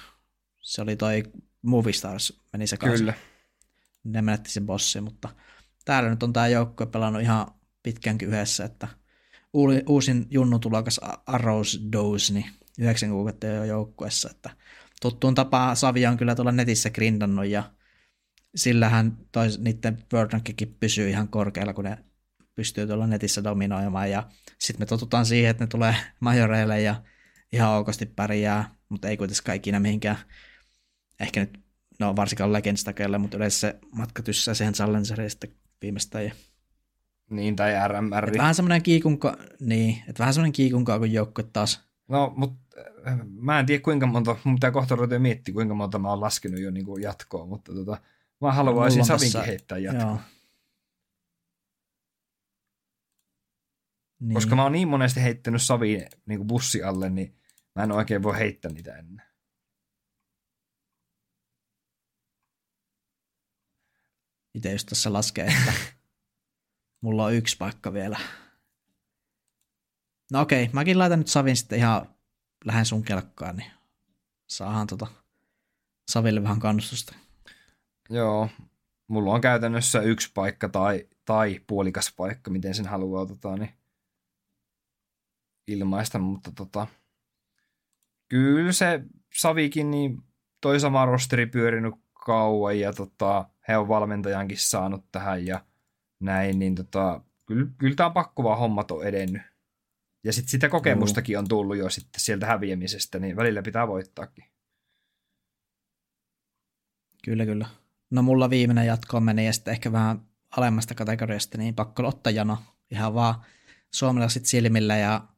Se oli toi Movie Stars, meni sekaisin. Kyllä. Ne menetti sen bossin, mutta täällä nyt on tämä joukkue pelannut ihan pitkänkin yhdessä, että uusin junnutulokas Arrows Dose, niin yhdeksän kuukautta jo joukkueessa, että tuttuun tapaan Savi on kyllä tuolla netissä grindannut ja sillähän toi, niiden World Rankikin pysyy ihan korkealla, kun ne pystyy tuolla netissä dominoimaan ja sitten me totutaan siihen, että ne tulee majoreille ja ihan okosti pärjää, mutta ei kuitenkaan ikinä mihinkään, ehkä nyt, no varsinkaan Legends-takeille, mutta yleensä se matka tyssää siihen Challengeriin sitten viimeistään. Ja Niin, tai RMR. et vähän semmoinen kiikunka, niin, että vähän semmoinen kiikunkaa kuin joukkue taas. No, mutta mä en tiedä kuinka monta, mun pitää kohta ruveta miettiä, kuinka monta mä oon laskenut jo niin kuin jatkoon, mutta tota, mä haluaisin Savinkin tässä- heittää jatkoon. Joo. Niin. Koska mä oon niin monesti heittänyt Savin niin bussi alle, niin mä en oikein voi heittää niitä ennen. Itse just tässä laskee, että mulla on yksi paikka vielä. No okei, mäkin laitan nyt Savin sitten ihan lähden sun kelkkaan, niin saahan tota Saville vähän kannustusta. Joo, mulla on käytännössä yksi paikka tai, tai puolikas paikka, miten sen haluaa tota, niin ilmaista, mutta tota, kyllä se Savikin, niin toi sama rosteri pyörinyt kauan ja tota, he on valmentajankin saanut tähän ja näin, niin tota, kyllä, kyllä tämä pakko vaan hommat on edennyt. Ja sitten sitä kokemustakin on tullut jo sitten sieltä häviämisestä, niin välillä pitää voittaakin. Kyllä, kyllä. No mulla viimeinen jatko meni ja sitten ehkä vähän alemmasta kategoriasta, niin pakko ottaa jano ihan vaan suomalaiset silmillä ja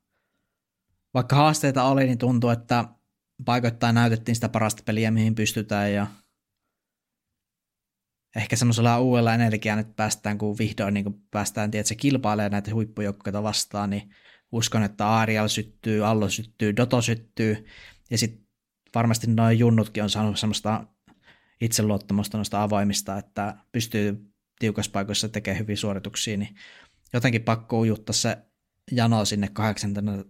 vaikka haasteita oli, niin tuntuu, että paikoittain näytettiin sitä parasta peliä, mihin pystytään ja ehkä semmoisella uudella energiaa nyt päästään, kun vihdoin niin kun päästään, tiedät, se kilpailee näitä huippujoukkoja vastaan, niin uskon, että Arial syttyy, Allo syttyy, Doto syttyy ja sitten varmasti noin junnutkin on saanut semmoista itseluottamusta noista avoimista, että pystyy tiukassa paikoissa tekemään hyviä suorituksia, niin jotenkin pakko ujuttaa se jano sinne kahdeksantena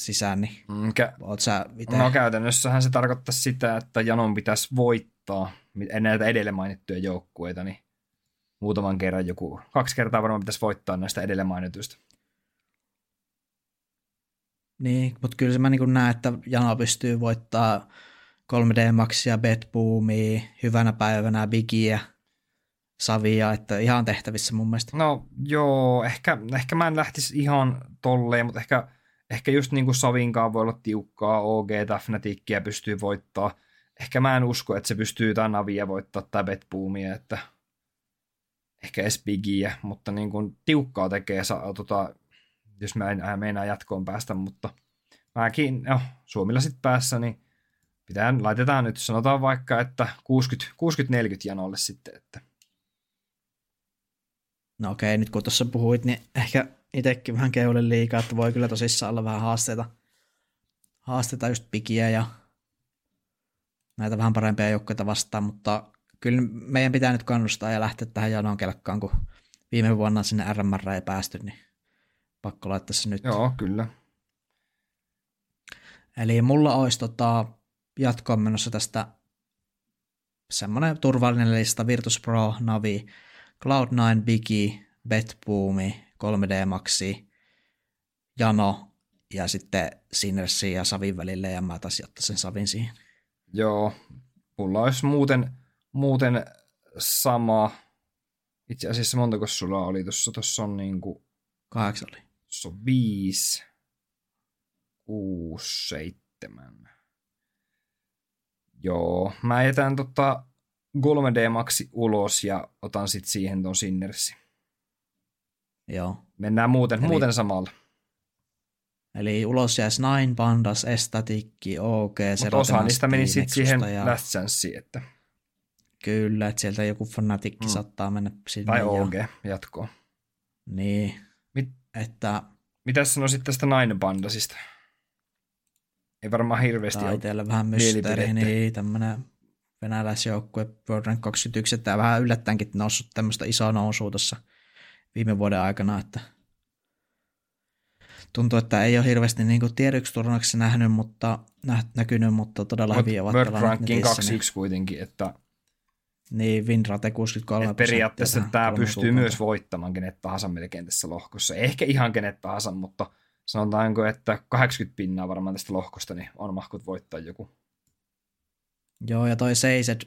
sisään, niin Mm, kä- oot sä itse... No käytännössähän se tarkoittaa sitä, että Janon pitäisi voittaa näitä edellä mainittuja joukkueita, niin muutaman kerran joku, kaksi kertaa varmaan pitäisi voittaa näistä edellä mainituista. Niin, mutta kyllä se mä niin näen, että Jano pystyy voittaa 3D Maxia, Betboomia, hyvänä päivänä Bigiä, Savia, että ihan tehtävissä mun mielestä. No joo, ehkä, ehkä mä en lähtisi ihan tolleen, mutta ehkä, ehkä just niin kuin Savinkaan voi olla tiukkaa, OG tai Fnatickia pystyy voittaa. Ehkä mä en usko, että se pystyy jotain Navia voittaa tai Betboomia, että ehkä edes mutta niin kuin tiukkaa tekee, saa, tota, jos mä en äh, meinaa jatkoon päästä, mutta mäkin, no, Suomilla sitten päässä, niin pitää, laitetaan nyt, sanotaan vaikka, että 60, 60-40 janolle sitten, että No okei, nyt kun tuossa puhuit, niin ehkä itsekin vähän keulin liikaa, että voi kyllä tosissaan olla vähän haasteita. Haasteita just pikiä ja näitä vähän parempia joukkoja vastaan, mutta kyllä meidän pitää nyt kannustaa ja lähteä tähän janon kelkkaan, kun viime vuonna sinne RMR ei päästy, niin pakko laittaa se nyt. joo, kyllä. Eli mulla olisi tota, jatkoon menossa tästä semmoinen turvallinen lista Virtus Pro, Navi, Cloud9, Biggie, Betboomi, 3D Maxi, Jano ja sitten Sinersi ja Savin välille ja mä taisin ottaa sen Savin siihen. Joo, mulla olisi muuten, muuten sama. Itse asiassa montako sulla oli tuossa? Tuossa on niinku, Kahdeksan oli. tuossa on viisi, kuusi, seitsemän. Joo, mä jätän tota 3D Maxi ulos ja otan sitten siihen ton Sinnersi. Joo. Mennään muuten, Eli- muuten samalla. Eli ulos jäisi Nine, Pandas, Estatikki, OK, Mutta osa niistä meni sitten siihen ja... Last Chanceen, että, Kyllä, että sieltä joku fanatikki Mm. saattaa mennä sinne. tai ja... OG jatkoon. Niin, Mit, että mitäs sanoisit tästä Nine Bandasista? Ei varmaan hirveästi tämä itselle vähän mysteeri, niin tämmöinen venäläisjoukkue World Rank 21, että vähän yllättäenkin noussut tämmöistä isoa nousua tuossa viime vuoden aikana, että tuntuu, että ei ole hirveästi niin tiedoksi nähnyt, mutta nä, näkynyt, mutta todella Mut hyvin ovat World pelanneet Ranking netissä, 2 kuitenkin, että Niin, niin Winrate 63 et periaatteessa tämä pystyy myös voittamaan kenet tahansa melkein tässä lohkossa. Ehkä ihan kenet tahansa, mutta sanotaanko, että 80 pinnaa varmaan tästä lohkosta, niin on mahkut voittaa joku. Joo, ja toi Seised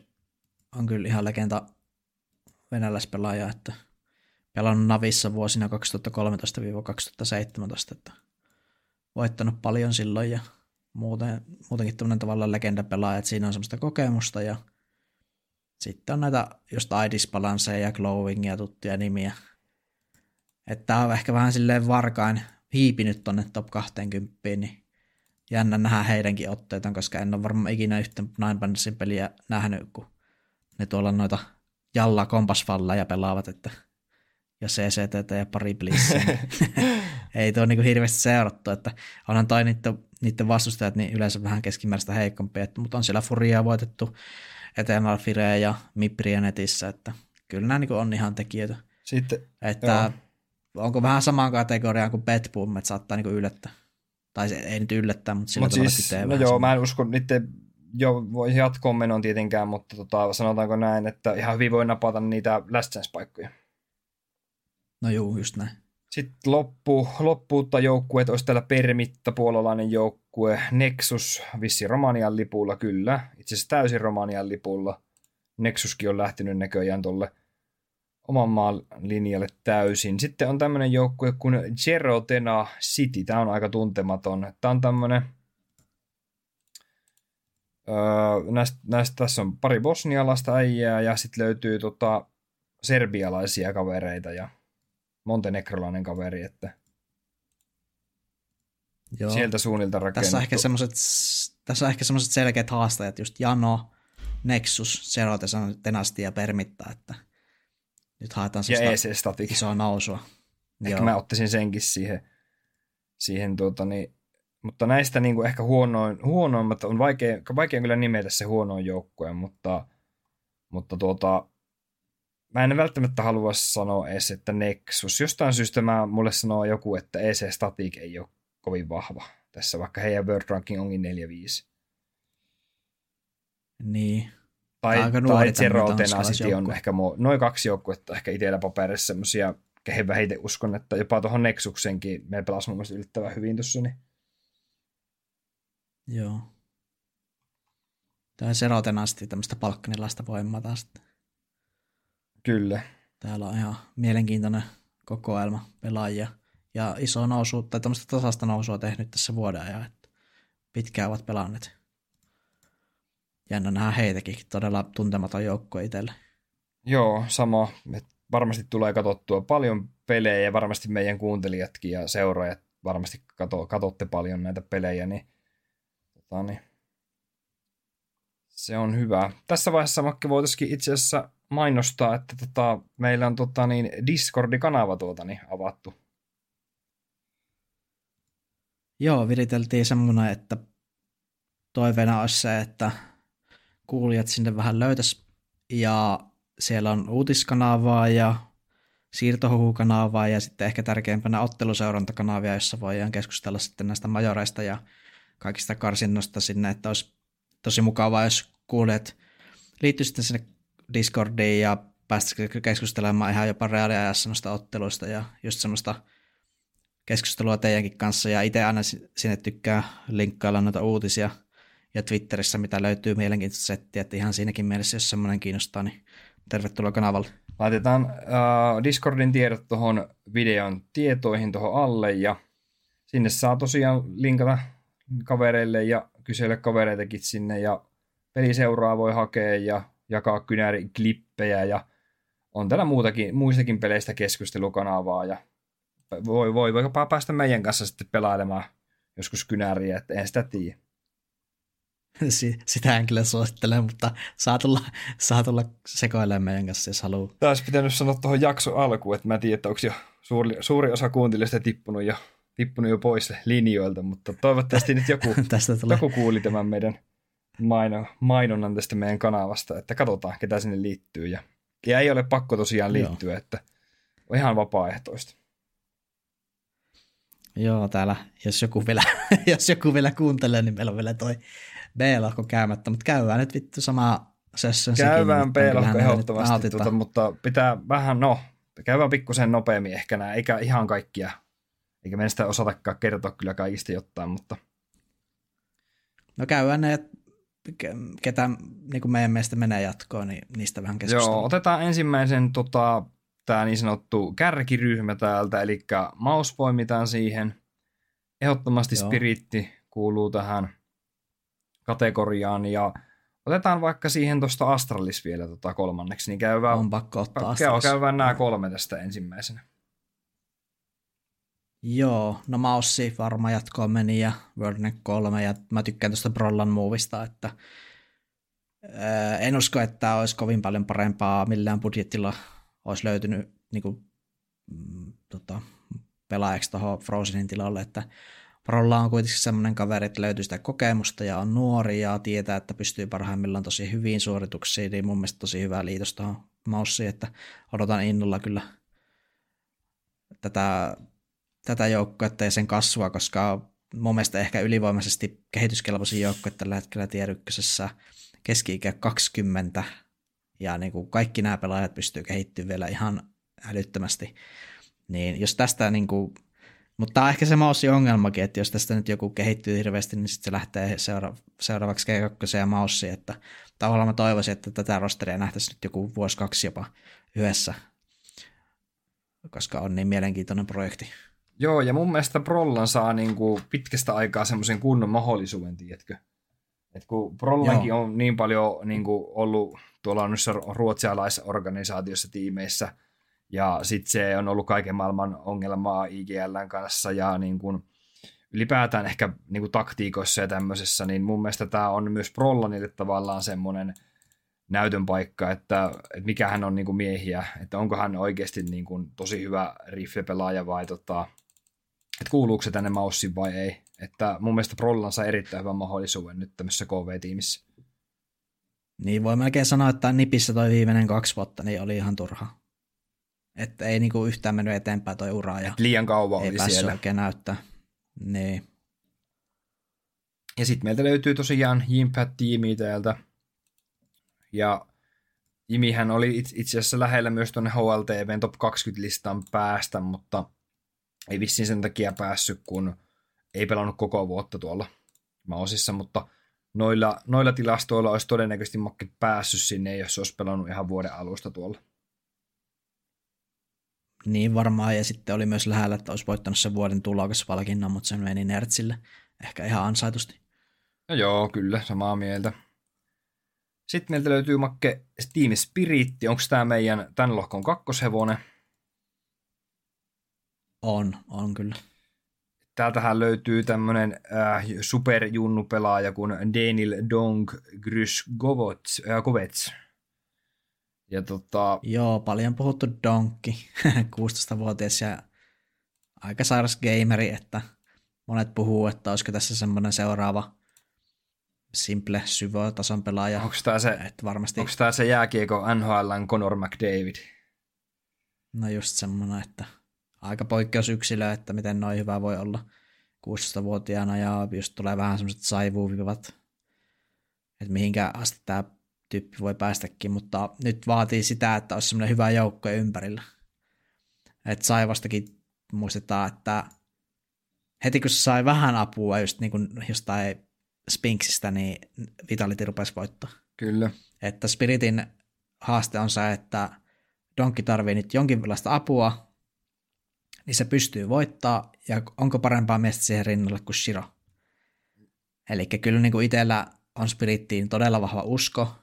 on kyllä ihan legenda venäläispelaaja, että pelannut Navissa vuosina 2013-2017, että voittanut paljon silloin ja muuten, muutenkin tämmöinen tavallaan legendapelaaja, että siinä on semmoista kokemusta ja sitten on näitä just Aidis Balanceja ja Glowingia tuttuja nimiä. Että tää on ehkä vähän silleen varkain hiipinyt tonne top 20, niin jännä nähdä heidänkin otteitaan, koska en ole varmaan ikinä yhtä Nine Bandsin peliä nähnyt, kun ne tuolla noita jalla kompasvalleja pelaavat, että ja CCTT ja pari blissiä. niin ei tuo niinku hirveästi seurattu, että onhan toi niiden, niiden vastustajat niin yleensä vähän keskimääräistä heikompia, että, mutta on siellä Furia voitettu, Eternal Fire ja Mipriä netissä, että kyllä nämä niinku on ihan tekijöitä. Sitten, Että onko vähän samaan kategoriaan kuin Bad Boom, että saattaa niinku yllättää. Tai se ei nyt yllättää, mutta sillä mutta tavalla siis, kytee no joo, samaa. mä en usko niiden jo voi jatkoon menon tietenkään, mutta tota, sanotaanko näin, että ihan hyvin voi napata niitä Last Chance-paikkoja. No juu, just näin. Sitten loppu, loppuutta joukkueet olisi täällä Permitta, puolalainen joukkue, Nexus, vissi Romanian lipulla, kyllä, itse asiassa täysin Romanian lipulla. Nexuskin on lähtenyt näköjään tuolle oman maan linjalle täysin. Sitten on tämmöinen joukkue kuin Gerotena City, tämä on aika tuntematon. Tämä on tämmöinen, öö, näistä, näistä, tässä on pari bosnialaista äijää ja sitten löytyy tota, serbialaisia kavereita ja montenegrolainen kaveri, että Joo. sieltä suunnilta rakennettu. Tässä on ehkä semmoiset, tässä on ehkä semmoiset selkeät haastajat, just Jano, Nexus, Zero Tenasti ja Permitta, että nyt haetaan ja semmoista EC Static. isoa nousua. Ehkä Joo. mä ottaisin senkin siihen, siihen tuota, niin, mutta näistä niin kuin ehkä huonoin, huonoimmat on vaikea, vaikea kyllä nimetä se huonoin joukkue, mutta, mutta tuota, mä en välttämättä halua sanoa edes, että Nexus. Jostain syystä mä, mulle sanoo joku, että EC Static ei ole kovin vahva tässä, vaikka heidän World Ranking onkin 4-5. Niin. Tai, aika tai Zero Tenacity on ehkä mo- noin kaksi joukkuetta ehkä itsellä paperissa semmosia, kehen vähiten uskon, että jopa tuohon Nexuksenkin me pelasi mun mielestä yllättävän hyvin tuossa, niin Joo. Tämä Zero Tenasti tämmöistä palkkanilaista voimaa taas. Kyllä. Täällä on ihan mielenkiintoinen kokoelma pelaajia. Ja iso nousu, tai tämmöistä tasasta nousua tehnyt tässä vuoden ajan. Että pitkään ovat pelanneet. Jännä nähdä heitäkin. Todella tuntematon joukkue itselle. Joo, sama. Et varmasti tulee katsottua paljon pelejä ja varmasti meidän kuuntelijatkin ja seuraajat varmasti kato, katsotte paljon näitä pelejä, niin, tota, niin se on hyvä. Tässä vaiheessa Makke voitaisiin itse asiassa mainostaa, että tota, meillä on tota, niin Discord-kanava tuota, niin, avattu. Joo, viriteltiin semmoinen, että toiveena olisi se, että kuulijat sinne vähän löytäisi. Ja siellä on uutiskanavaa ja siirtohuhukanavaa ja sitten ehkä tärkeimpänä otteluseurantakanavia, jossa voidaan keskustella sitten näistä majoreista ja kaikista karsinnoista sinne, että olisi tosi mukavaa, jos kuulijat liittyisivät sitten sinne Discordiin ja päästäisiin keskustelemaan ihan jopa reaaliajassa noista otteluista ja just semmoista keskustelua teidänkin kanssa ja itse aina si- sinne tykkää linkkailla noita uutisia ja Twitterissä, mitä löytyy mielenkiintoista settiä, että ihan siinäkin mielessä, jos semmoinen kiinnostaa, niin tervetuloa kanavalle. Laitetaan äh, Discordin tiedot tuohon videon tietoihin tuohon alle ja sinne saa tosiaan linkata kavereille ja kysellä kavereitakin sinne ja peliseuraa voi hakea ja jakaa kynäriklippejä ja on täällä muutakin, muistakin peleistä keskustelukanavaa ja voi, voi vaikka päästä meidän kanssa sitten pelailemaan joskus kynäriä, että en sitä tiedä. Sitä en kyllä suosittele, mutta saa tulla, saa tulla sekoilemaan meidän kanssa, jos haluaa. Tämä olisi pitänyt sanoa tuohon jakso alkuun, että mä en tiedä, että onko jo suuri, suuri osa kuuntelijoista tippunut jo, tippunut jo pois linjoilta, mutta toivottavasti nyt joku, Tästä tulee. joku kuuli tämän meidän maino, mainonnan tästä meidän kanavasta, että katsotaan, ketä sinne liittyy. Ja, ja ei ole pakko tosiaan liittyä, Joo. että on ihan vapaaehtoista. Joo, täällä, jos joku vielä, jos joku vielä kuuntelee, niin meillä on vielä toi B-lohko käymättä, mutta käydään nyt vittu sama session Käydään B-lohko ehdottomasti, tuota, mutta pitää vähän, no, käydään pikkusen nopeammin ehkä nää, eikä ihan kaikkia, eikä meidän sitä osatakaan kertoa kyllä kaikista jotain, mutta... No käydään ne, ketä niin kuin meidän mielestä menee jatkoon, niin niistä vähän keskustellaan. Joo, otetaan ensimmäisen tota, tämä niin sanottu kärkiryhmä täältä, eli mouse poimitaan siihen. Ehdottomasti Joo. spiritti kuuluu tähän kategoriaan, ja otetaan vaikka siihen tuosta Astralis vielä tota kolmanneksi, niin käydään, On pakko ottaa Astralis. käydään nämä kolme tästä ensimmäisenä. Joo, no Maussi varmaan jatkoon meni ja Worldneck 3 ja mä tykkään tuosta Brollan muovista, että en usko, että olisi kovin paljon parempaa millään budjettilla olisi löytynyt niin kuin, mm, tota, pelaajaksi tuohon Frozenin tilalle, että Prolla on kuitenkin semmoinen kaveri, että löytyy sitä kokemusta ja on nuori ja tietää, että pystyy parhaimmillaan tosi hyviin suorituksiin, niin mun mielestä tosi hyvä liitos tuohon maussiin, että odotan innolla kyllä tätä, tätä joukkuetta ja sen kasvua, koska mun mielestä ehkä ylivoimaisesti kehityskelpoisin joukkue tällä hetkellä tier keski-ikä 20 ja niin kuin kaikki nämä pelaajat pystyy kehittymään vielä ihan älyttömästi. Niin jos tästä niin kuin, mutta tämä on ehkä se maussi ongelmakin, että jos tästä nyt joku kehittyy hirveästi, niin sitten se lähtee seura- seuraavaksi G2 ja maussi, että tavallaan mä toivoisin, että tätä rosteria nähtäisiin nyt joku vuosi kaksi jopa yhdessä, koska on niin mielenkiintoinen projekti. Joo, ja mun mielestä Prollan saa niin kuin pitkästä aikaa semmoisen kunnon mahdollisuuden, tiedätkö? Et kun Prollankin Joo. on niin paljon niin kuin ollut tuolla noissa ruotsialaisorganisaatioissa tiimeissä, ja sitten se on ollut kaiken maailman ongelmaa IGLn kanssa, ja niin kuin ylipäätään ehkä niin kuin taktiikoissa ja tämmöisessä, niin mun mielestä tämä on myös Prollanille tavallaan semmoinen näytön paikka, että, että mikä hän on niin kuin miehiä, että onko hän oikeasti niin kuin tosi hyvä rifle-pelaaja vai tota, että kuuluuko se tänne maussiin vai ei. Että mun mielestä Prollan saa erittäin hyvän mahdollisuuden nyt tämmöisessä KV-tiimissä. Niin voi melkein sanoa, että Nipissä toi viimeinen kaksi vuotta niin oli ihan turha. Että ei niinku yhtään mennyt eteenpäin toi ura. Ja liian kauan ei oli siellä. oikein näyttää. Niin. Ja sitten meiltä löytyy tosiaan Jimpät-tiimi täältä. Ja Jimihän oli itse asiassa lähellä myös tuonne HLTVn top 20-listan päästä, mutta ei vissiin sen takia päässyt, kun ei pelannut koko vuotta tuolla Maosissa, mutta noilla, noilla tilastoilla olisi todennäköisesti Mokki päässyt sinne, jos olisi pelannut ihan vuoden alusta tuolla. Niin varmaan, ja sitten oli myös lähellä, että olisi voittanut sen vuoden tulokasvalkinnon, mutta se meni Nertsille. Ehkä ihan ansaitusti. No joo, kyllä, samaa mieltä. Sitten meiltä löytyy Makke Steam Spirit. Onko tämä meidän tämän lohkon kakkoshevonen? On, on kyllä. Täältähän löytyy tämmöinen äh, superjunnu-pelaaja kuin Daniel Dong Grysgovets. Äh, ja tota... Joo, paljon puhuttu Donkki, 16-vuotias ja aika sairas gameri, että monet puhuu, että olisiko tässä semmoinen seuraava simple syvä-tason pelaaja. Onko tämä se, että varmasti... onko tämä se jääkiekko NHLn Conor McDavid? No just semmoinen, että aika poikkeusyksilö, että miten noin hyvä voi olla 16-vuotiaana ja just tulee vähän semmoiset saivuvivat, että mihinkä asti tämä tyyppi voi päästäkin, mutta nyt vaatii sitä, että olisi semmoinen hyvä joukko ympärillä. Että Saivastakin muistetaan, että heti kun se sai vähän apua just niin kuin jostain Spinksistä, niin Vitality rupesi voittaa. Kyllä. Että Spiritin haaste on se, että Donkki tarvii nyt jonkinlaista apua, niin se pystyy voittaa, ja onko parempaa miestä siihen rinnalle kuin Shiro. Eli kyllä niin kuin itsellä on Spirittiin todella vahva usko,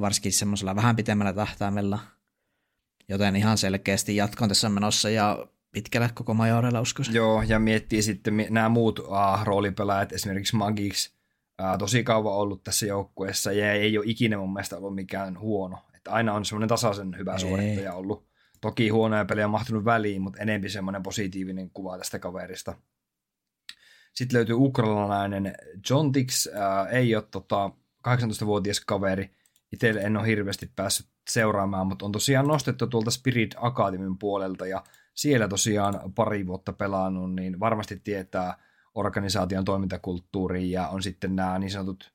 varsinkin semmoisella vähän pitemmällä tähtäimellä, joten ihan selkeästi jatkon tässä menossa, ja pitkälle koko majorella uskoisin. Joo, ja miettii sitten nämä muut uh, roolipelaajat, esimerkiksi Magix, uh, tosi kauan ollut tässä joukkueessa ja ei ole ikinä mun mielestä ollut mikään huono. Että aina on semmoinen tasaisen hyvä ei. suorittaja ollut. Toki huonoja pelejä on mahtunut väliin, mutta enempi semmoinen positiivinen kuva tästä kaverista. Sitten löytyy ukrainalainen John Tix, äh, ei ole tota, 18-vuotias kaveri. Itselle en ole hirveästi päässyt seuraamaan, mutta on tosiaan nostettu tuolta Spirit Academyn puolelta ja siellä tosiaan pari vuotta pelannut, niin varmasti tietää organisaation toimintakulttuuriin ja on sitten nämä niin sanotut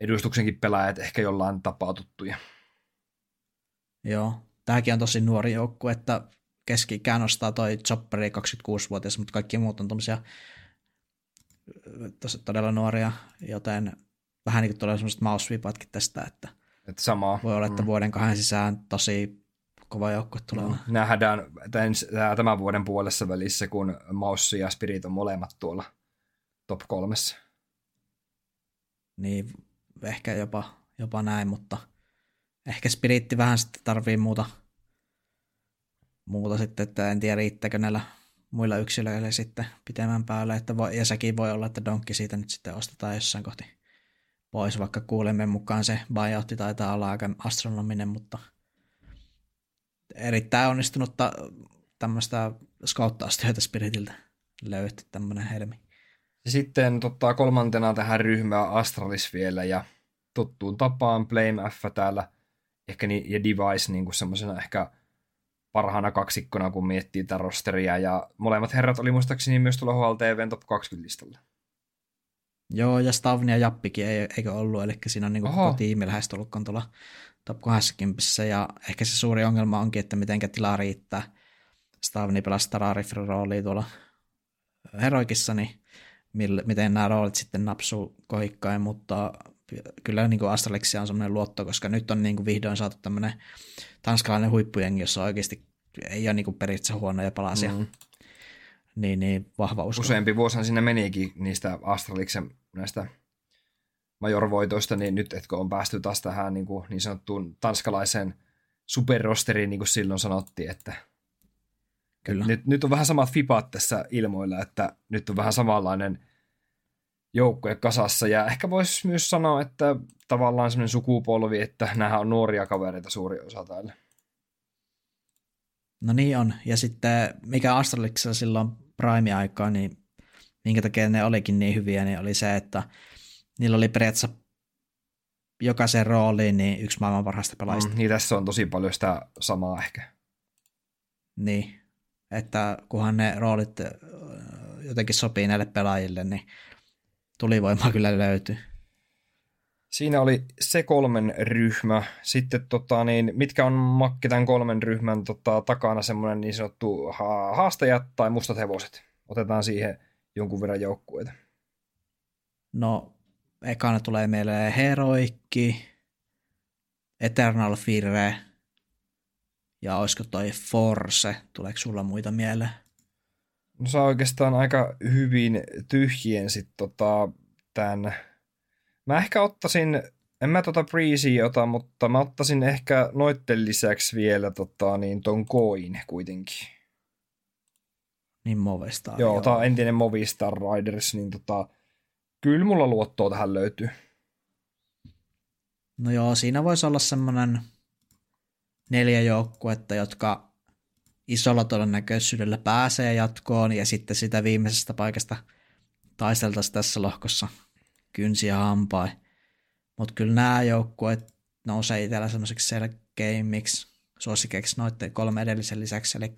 edustuksenkin pelaajat ehkä jollain tapaa tuttuja. Joo, tämäkin on tosi nuori joukku, että keski nostaa toi Chopperi 26-vuotias, mutta kaikki muut on tuommoisia todella nuoria, joten vähän niin kuin tulee semmoiset mouse tästä, että, että sama. voi olla, että mm. vuoden kahden sisään tosi kova joukkue tulee. Mm. Nähdään tämän vuoden puolessa välissä, kun Maussi ja Spirit on molemmat tuolla top kolmessa. Niin, ehkä jopa, jopa näin, mutta ehkä Spiritti vähän sitten tarvii muuta, muuta sitten, että en tiedä riittääkö näillä muilla yksilöillä sitten pitemmän päälle, että voi, ja sekin voi olla, että Donkki siitä nyt sitten ostetaan jossain kohti pois, vaikka kuulemme mukaan se buyoutti taitaa olla aika astronominen, mutta erittäin onnistunutta tämmöistä skauttaustyötä Spiritiltä löytty tämmöinen helmi. Sitten tota, kolmantena tähän ryhmään Astralis vielä ja tuttuun tapaan Blame F täällä ehkä ni, ja Device niin kuin semmoisena ehkä parhaana kaksikkona, kun miettii tätä rosteria. Ja molemmat herrat oli muistaakseni myös tuolla HLTVn top 20-listalla. Joo, ja Stavni ja Jappikin ei, eikö ollut, eli siinä on niin koko tiimi lähestulkoon tuolla top 20, ja ehkä se suuri ongelma onkin, että miten tilaa riittää. Stavni pelasi Tararifrin roolia tuolla Heroikissa, niin miten nämä roolit sitten napsuu kohikkain, mutta kyllä niin kuin Astralexia on semmoinen luotto, koska nyt on niin kuin vihdoin saatu tämmöinen tanskalainen huippujengi, jossa oikeasti ei ole niin kuin periaatteessa huonoja palasia. Mm. Niin, niin vahva usko. Useampi vuosihan sinne menikin niistä Astraliksen näistä majorvoitoista, niin nyt etkö on päästy taas tähän niin, kuin niin sanottuun tanskalaiseen superrosteriin, niin kuin silloin sanottiin, että Kyllä. Nyt, nyt on vähän samat fipat tässä ilmoilla, että nyt on vähän samanlainen – joukkue kasassa. Ja ehkä voisi myös sanoa, että tavallaan semmoinen sukupolvi, että nämä on nuoria kavereita suuri osa täällä. No niin on. Ja sitten mikä Astraliksella silloin prime-aikaa, niin minkä takia ne olikin niin hyviä, niin oli se, että niillä oli periaatteessa jokaisen rooliin niin yksi maailman parhaista pelaajista. Mm, niin tässä on tosi paljon sitä samaa ehkä. Niin, että kunhan ne roolit jotenkin sopii näille pelaajille, niin tulivoimaa kyllä löytyy. Siinä oli se kolmen ryhmä. Sitten tota, niin, mitkä on Makki tämän kolmen ryhmän tota, takana semmoinen niin sanottu ha- haastajat tai mustat hevoset? Otetaan siihen jonkun verran joukkueita. No, ekana tulee meille Heroikki, Eternal Fire ja olisiko toi Force. Tuleeko sulla muita mieleen? No sä oikeastaan aika hyvin tyhjien sit tota, tämän. Mä ehkä ottaisin, en mä tota Breezy ota, mutta mä ottaisin ehkä noitten lisäksi vielä tota, niin ton Koin kuitenkin. Niin Movistar. Joo, joo. tää on entinen Movistar Riders, niin tota, kyllä mulla luottoa tähän löytyy. No joo, siinä voisi olla semmoinen neljä joukkuetta, jotka isolla todennäköisyydellä pääsee jatkoon ja sitten sitä viimeisestä paikasta taisteltaisiin tässä lohkossa kynsiä hampain. Mutta kyllä nämä joukkueet nousee itsellä semmoiseksi selkeimmiksi suosikeiksi noiden kolme edellisen lisäksi, eli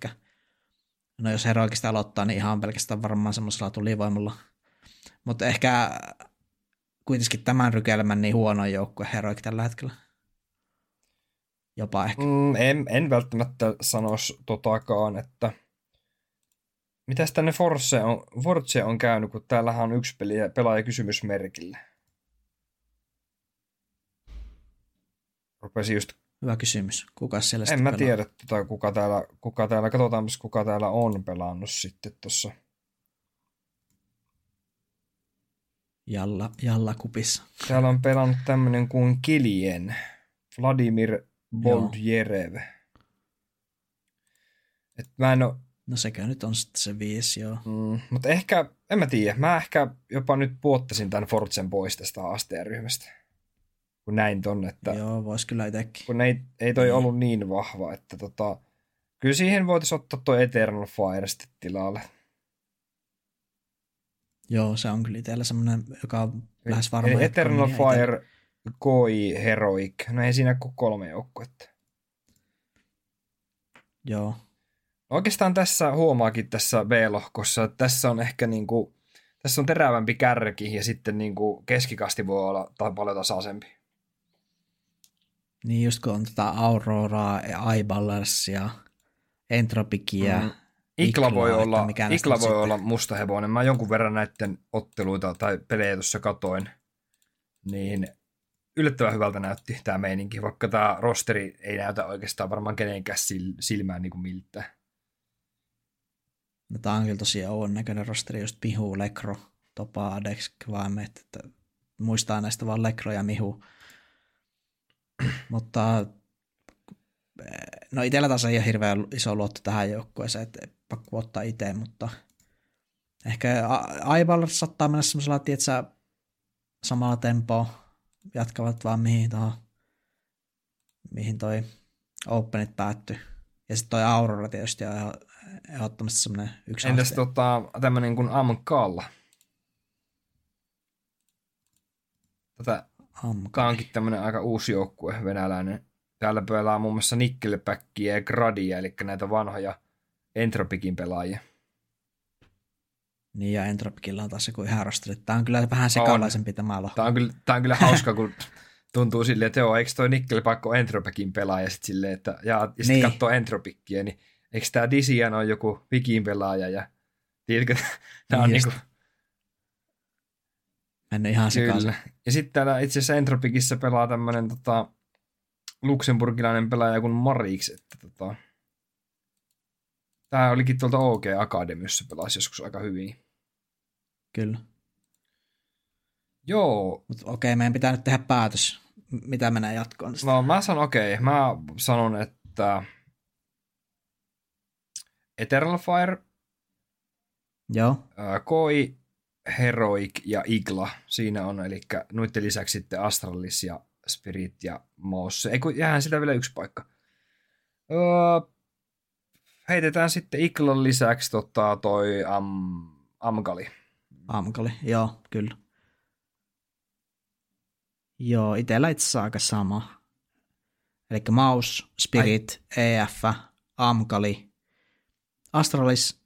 no jos heroikista aloittaa, niin ihan pelkästään varmaan semmoisella tulivoimalla. Mutta ehkä kuitenkin tämän rykelmän niin huono joukkue heroik tällä hetkellä jopa ehkä. Mm, en, en välttämättä sanoisi totakaan, että mitäs tänne Force on, Force on käynyt, kun täällähän on yksi peli, pelaaja kysymysmerkillä. Rupesi just... Hyvä kysymys. Kuka siellä En mä pelaa? tiedä, tota, kuka, täällä, kuka täällä, katsotaan kuka täällä on pelannut sitten tuossa. Jalla, Jalla kupissa. Täällä on pelannut tämmönen kuin Kilien. Vladimir Boldjerev. Et mä en ole No sekä nyt on sitten se viisi, joo. Mm, mutta ehkä, en mä tiedä, mä ehkä jopa nyt puottasin tämän Fortsen pois tästä AST-ryhmästä. Kun näin tonne, että... Joo, vois kyllä itsekin. Kun ei, ei toi niin. ollut niin vahva, että tota... Kyllä siihen voitaisiin ottaa tuo Eternal Fire sitten tilalle. Joo, se on kyllä itsellä semmoinen, joka on lähes varma. Eli Eternal Fire, Koi, Heroic. No ei siinä kuin kolme joukkuetta. Joo. Oikeastaan tässä huomaakin tässä B-lohkossa, että tässä on ehkä niin kuin, tässä on terävämpi kärki ja sitten niin kuin keskikasti voi olla tai paljon tasaisempi. Niin just kun on tota Auroraa, ja Entropikia, mm. Ikla voi, olla, Ikla voi olla musta hevonen. Mä jonkun verran näiden otteluita tai pelejä tuossa katoin, niin yllättävän hyvältä näytti tämä meininki, vaikka tämä rosteri ei näytä oikeastaan varmaan kenenkään silmään niin kuin. No, tämä on kyllä tosiaan on näköinen rosteri, just Mihu, Lekro, Topa, Adex, Kvaimet, että muistaa näistä vaan Lekro ja Mihu. Mutta no itsellä taas ei ole hirveän iso luotto tähän joukkueeseen, että pakko ottaa itse, mutta ehkä Aival saattaa mennä semmoisella, tietsä, samalla tempoa, jatkavat vaan mihin tuohon, mihin toi Openit päättyi. Ja sitten toi Aurora tietysti on ehdottomasti semmoinen yksi Entäs tota, tämmöinen kuin Amkalla? Tätä, tämä onkin tämmöinen aika uusi joukkue, venäläinen. Täällä pelaa muun muassa Nickelbackia ja Gradia, eli näitä vanhoja Entropikin pelaajia. Niin, ja Entropikilla on taas joku ihan rosteri. Tämä on kyllä vähän sekalaisempi tämä lohko. Tämä on kyllä, tämä on kyllä hauska, kun tuntuu silleen, että joo, eikö toi Nickelback ole Entropikin pelaaja, sitten silleen, että, ja, ja sitten niin. katsoo Entropikkia, niin eikö tämä Disian ole joku Vikin pelaaja, ja tiedätkö, tämä on niin niinku... Mennyt ihan sekaisin. Ja sitten täällä itse asiassa Entropikissa pelaa tämmöinen tota, luksemburgilainen pelaaja kuin Marix, että tota, Tämä olikin tuolta OG Akademiassa pelasi joskus aika hyvin. Kyllä. Joo. Mutta okei, meidän pitää nyt tehdä päätös, mitä menee jatkoon. No mä sanon okei, okay. mä sanon, että Eternal Fire, Joo. Koi, Heroic ja Igla siinä on, eli noiden lisäksi sitten Astralis ja Spirit ja Mosse. Ei kun jäähän sitä vielä yksi paikka. Öö, heitetään sitten Iklan lisäksi tota, toi Am, Amgali. Amgali, joo, kyllä. Joo, itsellä itse asiassa aika sama. Eli Maus, Spirit, Ai. EF, Amkali, Astralis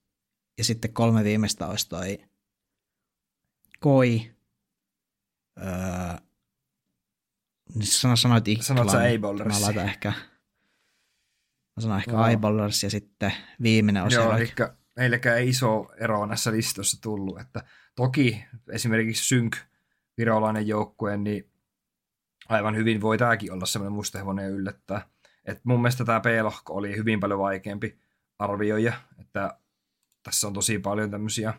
ja sitten kolme viimeistä olisi toi Koi, öö, niin sanoit Iklan. Sanoit sä Mä laitan ehkä Mä sanon ehkä no. Eyeballers ja sitten viimeinen on Joo, eli meilläkään ei iso ero näissä listoissa tullut. Että toki esimerkiksi Synk, virolainen joukkue, niin aivan hyvin voi tämäkin olla semmoinen mustahevonen yllättää. Et mun mielestä tämä P-lohko oli hyvin paljon vaikeampi arvioija, että tässä on tosi paljon tämmöisiä,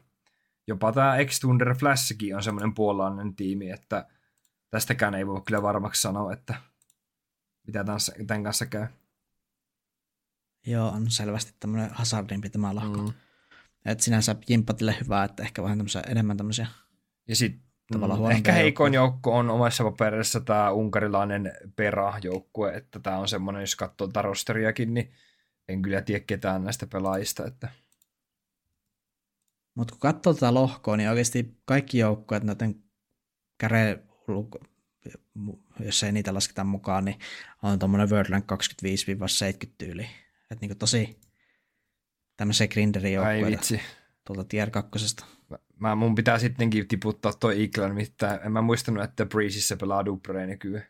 jopa tämä X Thunder Flashkin on semmoinen puolalainen tiimi, että tästäkään ei voi kyllä varmaksi sanoa, että mitä tämän kanssa käy. Joo, on selvästi tämmöinen hazardimpi tämä lahko. Mm. Et sinänsä Jimpatille hyvä, että ehkä vähän tämmöisiä, enemmän tämmöisiä ja sit, mm, ehkä heikoin joukko on omassa paperissa tämä unkarilainen Pera-joukkue, että tämä on semmoinen, jos katsoo tarosteriakin, niin en kyllä tiedä ketään näistä pelaajista. Että... Mutta kun katsoo tätä lohkoa, niin oikeasti kaikki joukkueet näiden käre, jos ei niitä lasketa mukaan, niin on tuommoinen World Rank 25-70 tyyli. Että niinku tosi tämmöisiä grinderin joukkueita. Ai vitsi. Tuolta Tier 2. Mä, mun pitää sittenkin tiputtaa toi Iglan, mitä en mä muistanut, että Breezissä pelaa Dupree nykyään.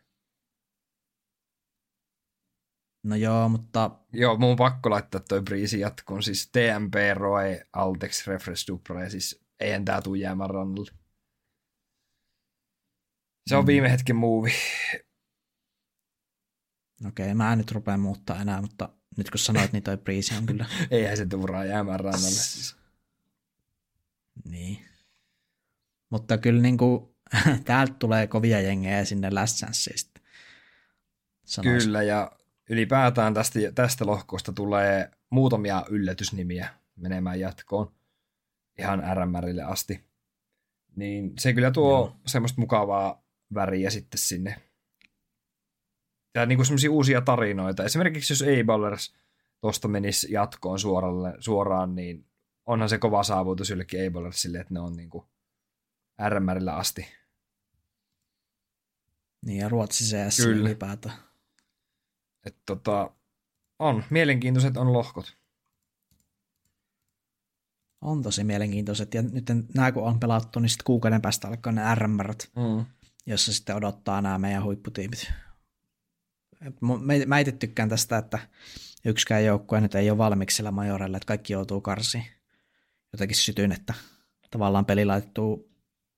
No joo, mutta... Joo, mun on pakko laittaa toi Breezy jatkoon. Siis TMP, Roy, Altex, Refresh, Dupree. Siis ei tää tuu jäämään rannalle. Se on mm. viime hetken muuvi. Okei, okay, mä en nyt rupea muuttaa enää, mutta nyt kun sanoit, niin toi Breeze on kyllä... Eihän se tuuraa jäämään rannalle siis. Niin. Mutta kyllä niin kuin, täältä tulee kovia jengejä sinne Chanceista. Kyllä, ja ylipäätään tästä, tästä lohkosta tulee muutamia yllätysnimiä. menemään jatkoon ihan RMRille asti. Niin se kyllä tuo Joo. semmoista mukavaa väriä sitten sinne. Ja niin kuin semmoisia uusia tarinoita. Esimerkiksi jos A-Ballers tuosta menisi jatkoon suoralle, suoraan, niin onhan se kova saavutus jollekin A-Ballersille, että ne on niin kuin RMRillä asti. Niin ja Ruotsi CS Kyllä. ylipäätään. Et tota, on. Mielenkiintoiset on lohkot. On tosi mielenkiintoiset. Ja nyt nämä kun on pelattu, niin sitten kuukauden päästä alkaa ne RMRt, mm. jossa sitten odottaa nämä meidän huipputiimit. Mä itse tykkään tästä, että yksikään joukkue nyt ei ole valmiiksi sillä majorella, että kaikki joutuu karsiin. Jotenkin sytyn, että tavallaan peli laitettuu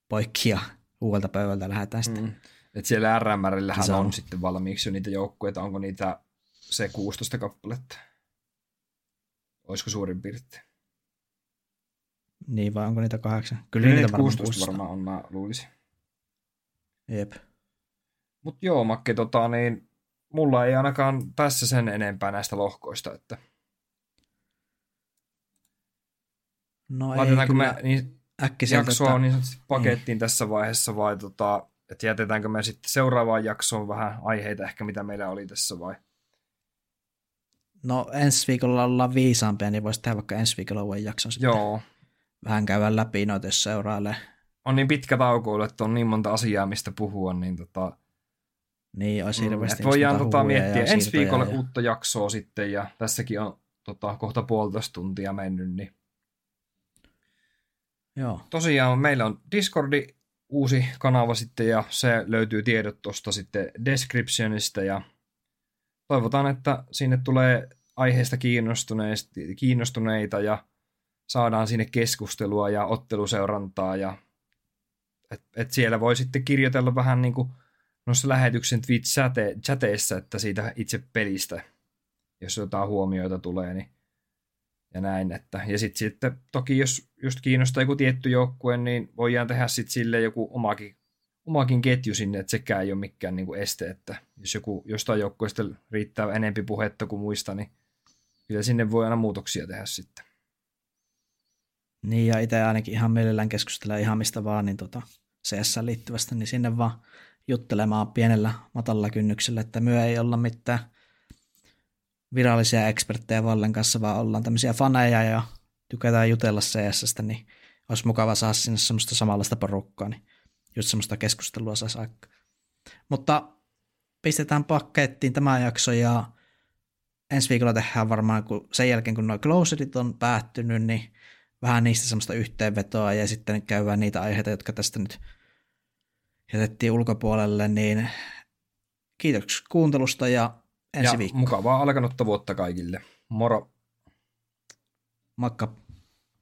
poikki ja uudelta pöydältä lähdetään sitten. Mm. Et siellä RMRillähän on. on sitten valmiiksi jo niitä joukkueita, onko niitä se 16 kappaletta? Olisiko suurin piirtein? Niin, vai onko niitä kahdeksan? Kyllä, Kyllä niitä varmaan 16 varmaan on, mä luulisin. Jep. Mut joo, Makke, tota, niin mulla ei ainakaan tässä sen enempää näistä lohkoista, että No Laitetaanko me niin jaksoa että... niin pakettiin niin. tässä vaiheessa vai tota, että jätetäänkö me sitten seuraavaan jaksoon vähän aiheita ehkä, mitä meillä oli tässä vai? No ensi viikolla ollaan viisaampia, niin voisi tehdä vaikka ensi viikolla uuden jakson sitten. Joo. Vähän käydä läpi noita, jos seurailee. On niin pitkä tauko, että on niin monta asiaa, mistä puhua, niin tota... Niin, olisi mm, hirveästi. Mm, voidaan tota, miettiä ensi viikolla ja... uutta jaksoa sitten, ja tässäkin on tota, kohta puolitoista tuntia mennyt, niin Joo. Tosiaan meillä on Discordi uusi kanava sitten ja se löytyy tiedot tuosta sitten descriptionista ja toivotaan, että sinne tulee aiheesta kiinnostuneita ja saadaan sinne keskustelua ja otteluseurantaa ja et, et siellä voi sitten kirjoitella vähän niin kuin noissa lähetyksen Twitch-chateissa, että siitä itse pelistä, jos jotain huomioita tulee, niin ja näin. Että, ja sitten sit, toki jos just kiinnostaa joku tietty joukkue, niin voidaan tehdä sitten sille joku omakin, omakin ketju sinne, että sekään ei ole mikään niin kuin este, että jos joku jostain joukkueesta riittää enempi puhetta kuin muista, niin kyllä sinne voi aina muutoksia tehdä sitten. Niin ja itse ainakin ihan mielellään keskustella ihan mistä vaan, niin tota, CS liittyvästä, niin sinne vaan juttelemaan pienellä matalalla kynnyksellä, että myö ei olla mitään virallisia eksperttejä Vallen kanssa, vaan ollaan tämmöisiä faneja ja tykätään jutella CSstä, niin olisi mukava saada sinne semmoista samanlaista porukkaa, niin just semmoista keskustelua saisi aikaa. Mutta pistetään pakettiin tämä jakso ja ensi viikolla tehdään varmaan, kun sen jälkeen kun nuo closetit on päättynyt, niin vähän niistä semmoista yhteenvetoa ja sitten käydään niitä aiheita, jotka tästä nyt jätettiin ulkopuolelle, niin kiitoksia kuuntelusta ja ensi ja viikko. mukavaa alkanutta vuotta kaikille. Moro! Moikka!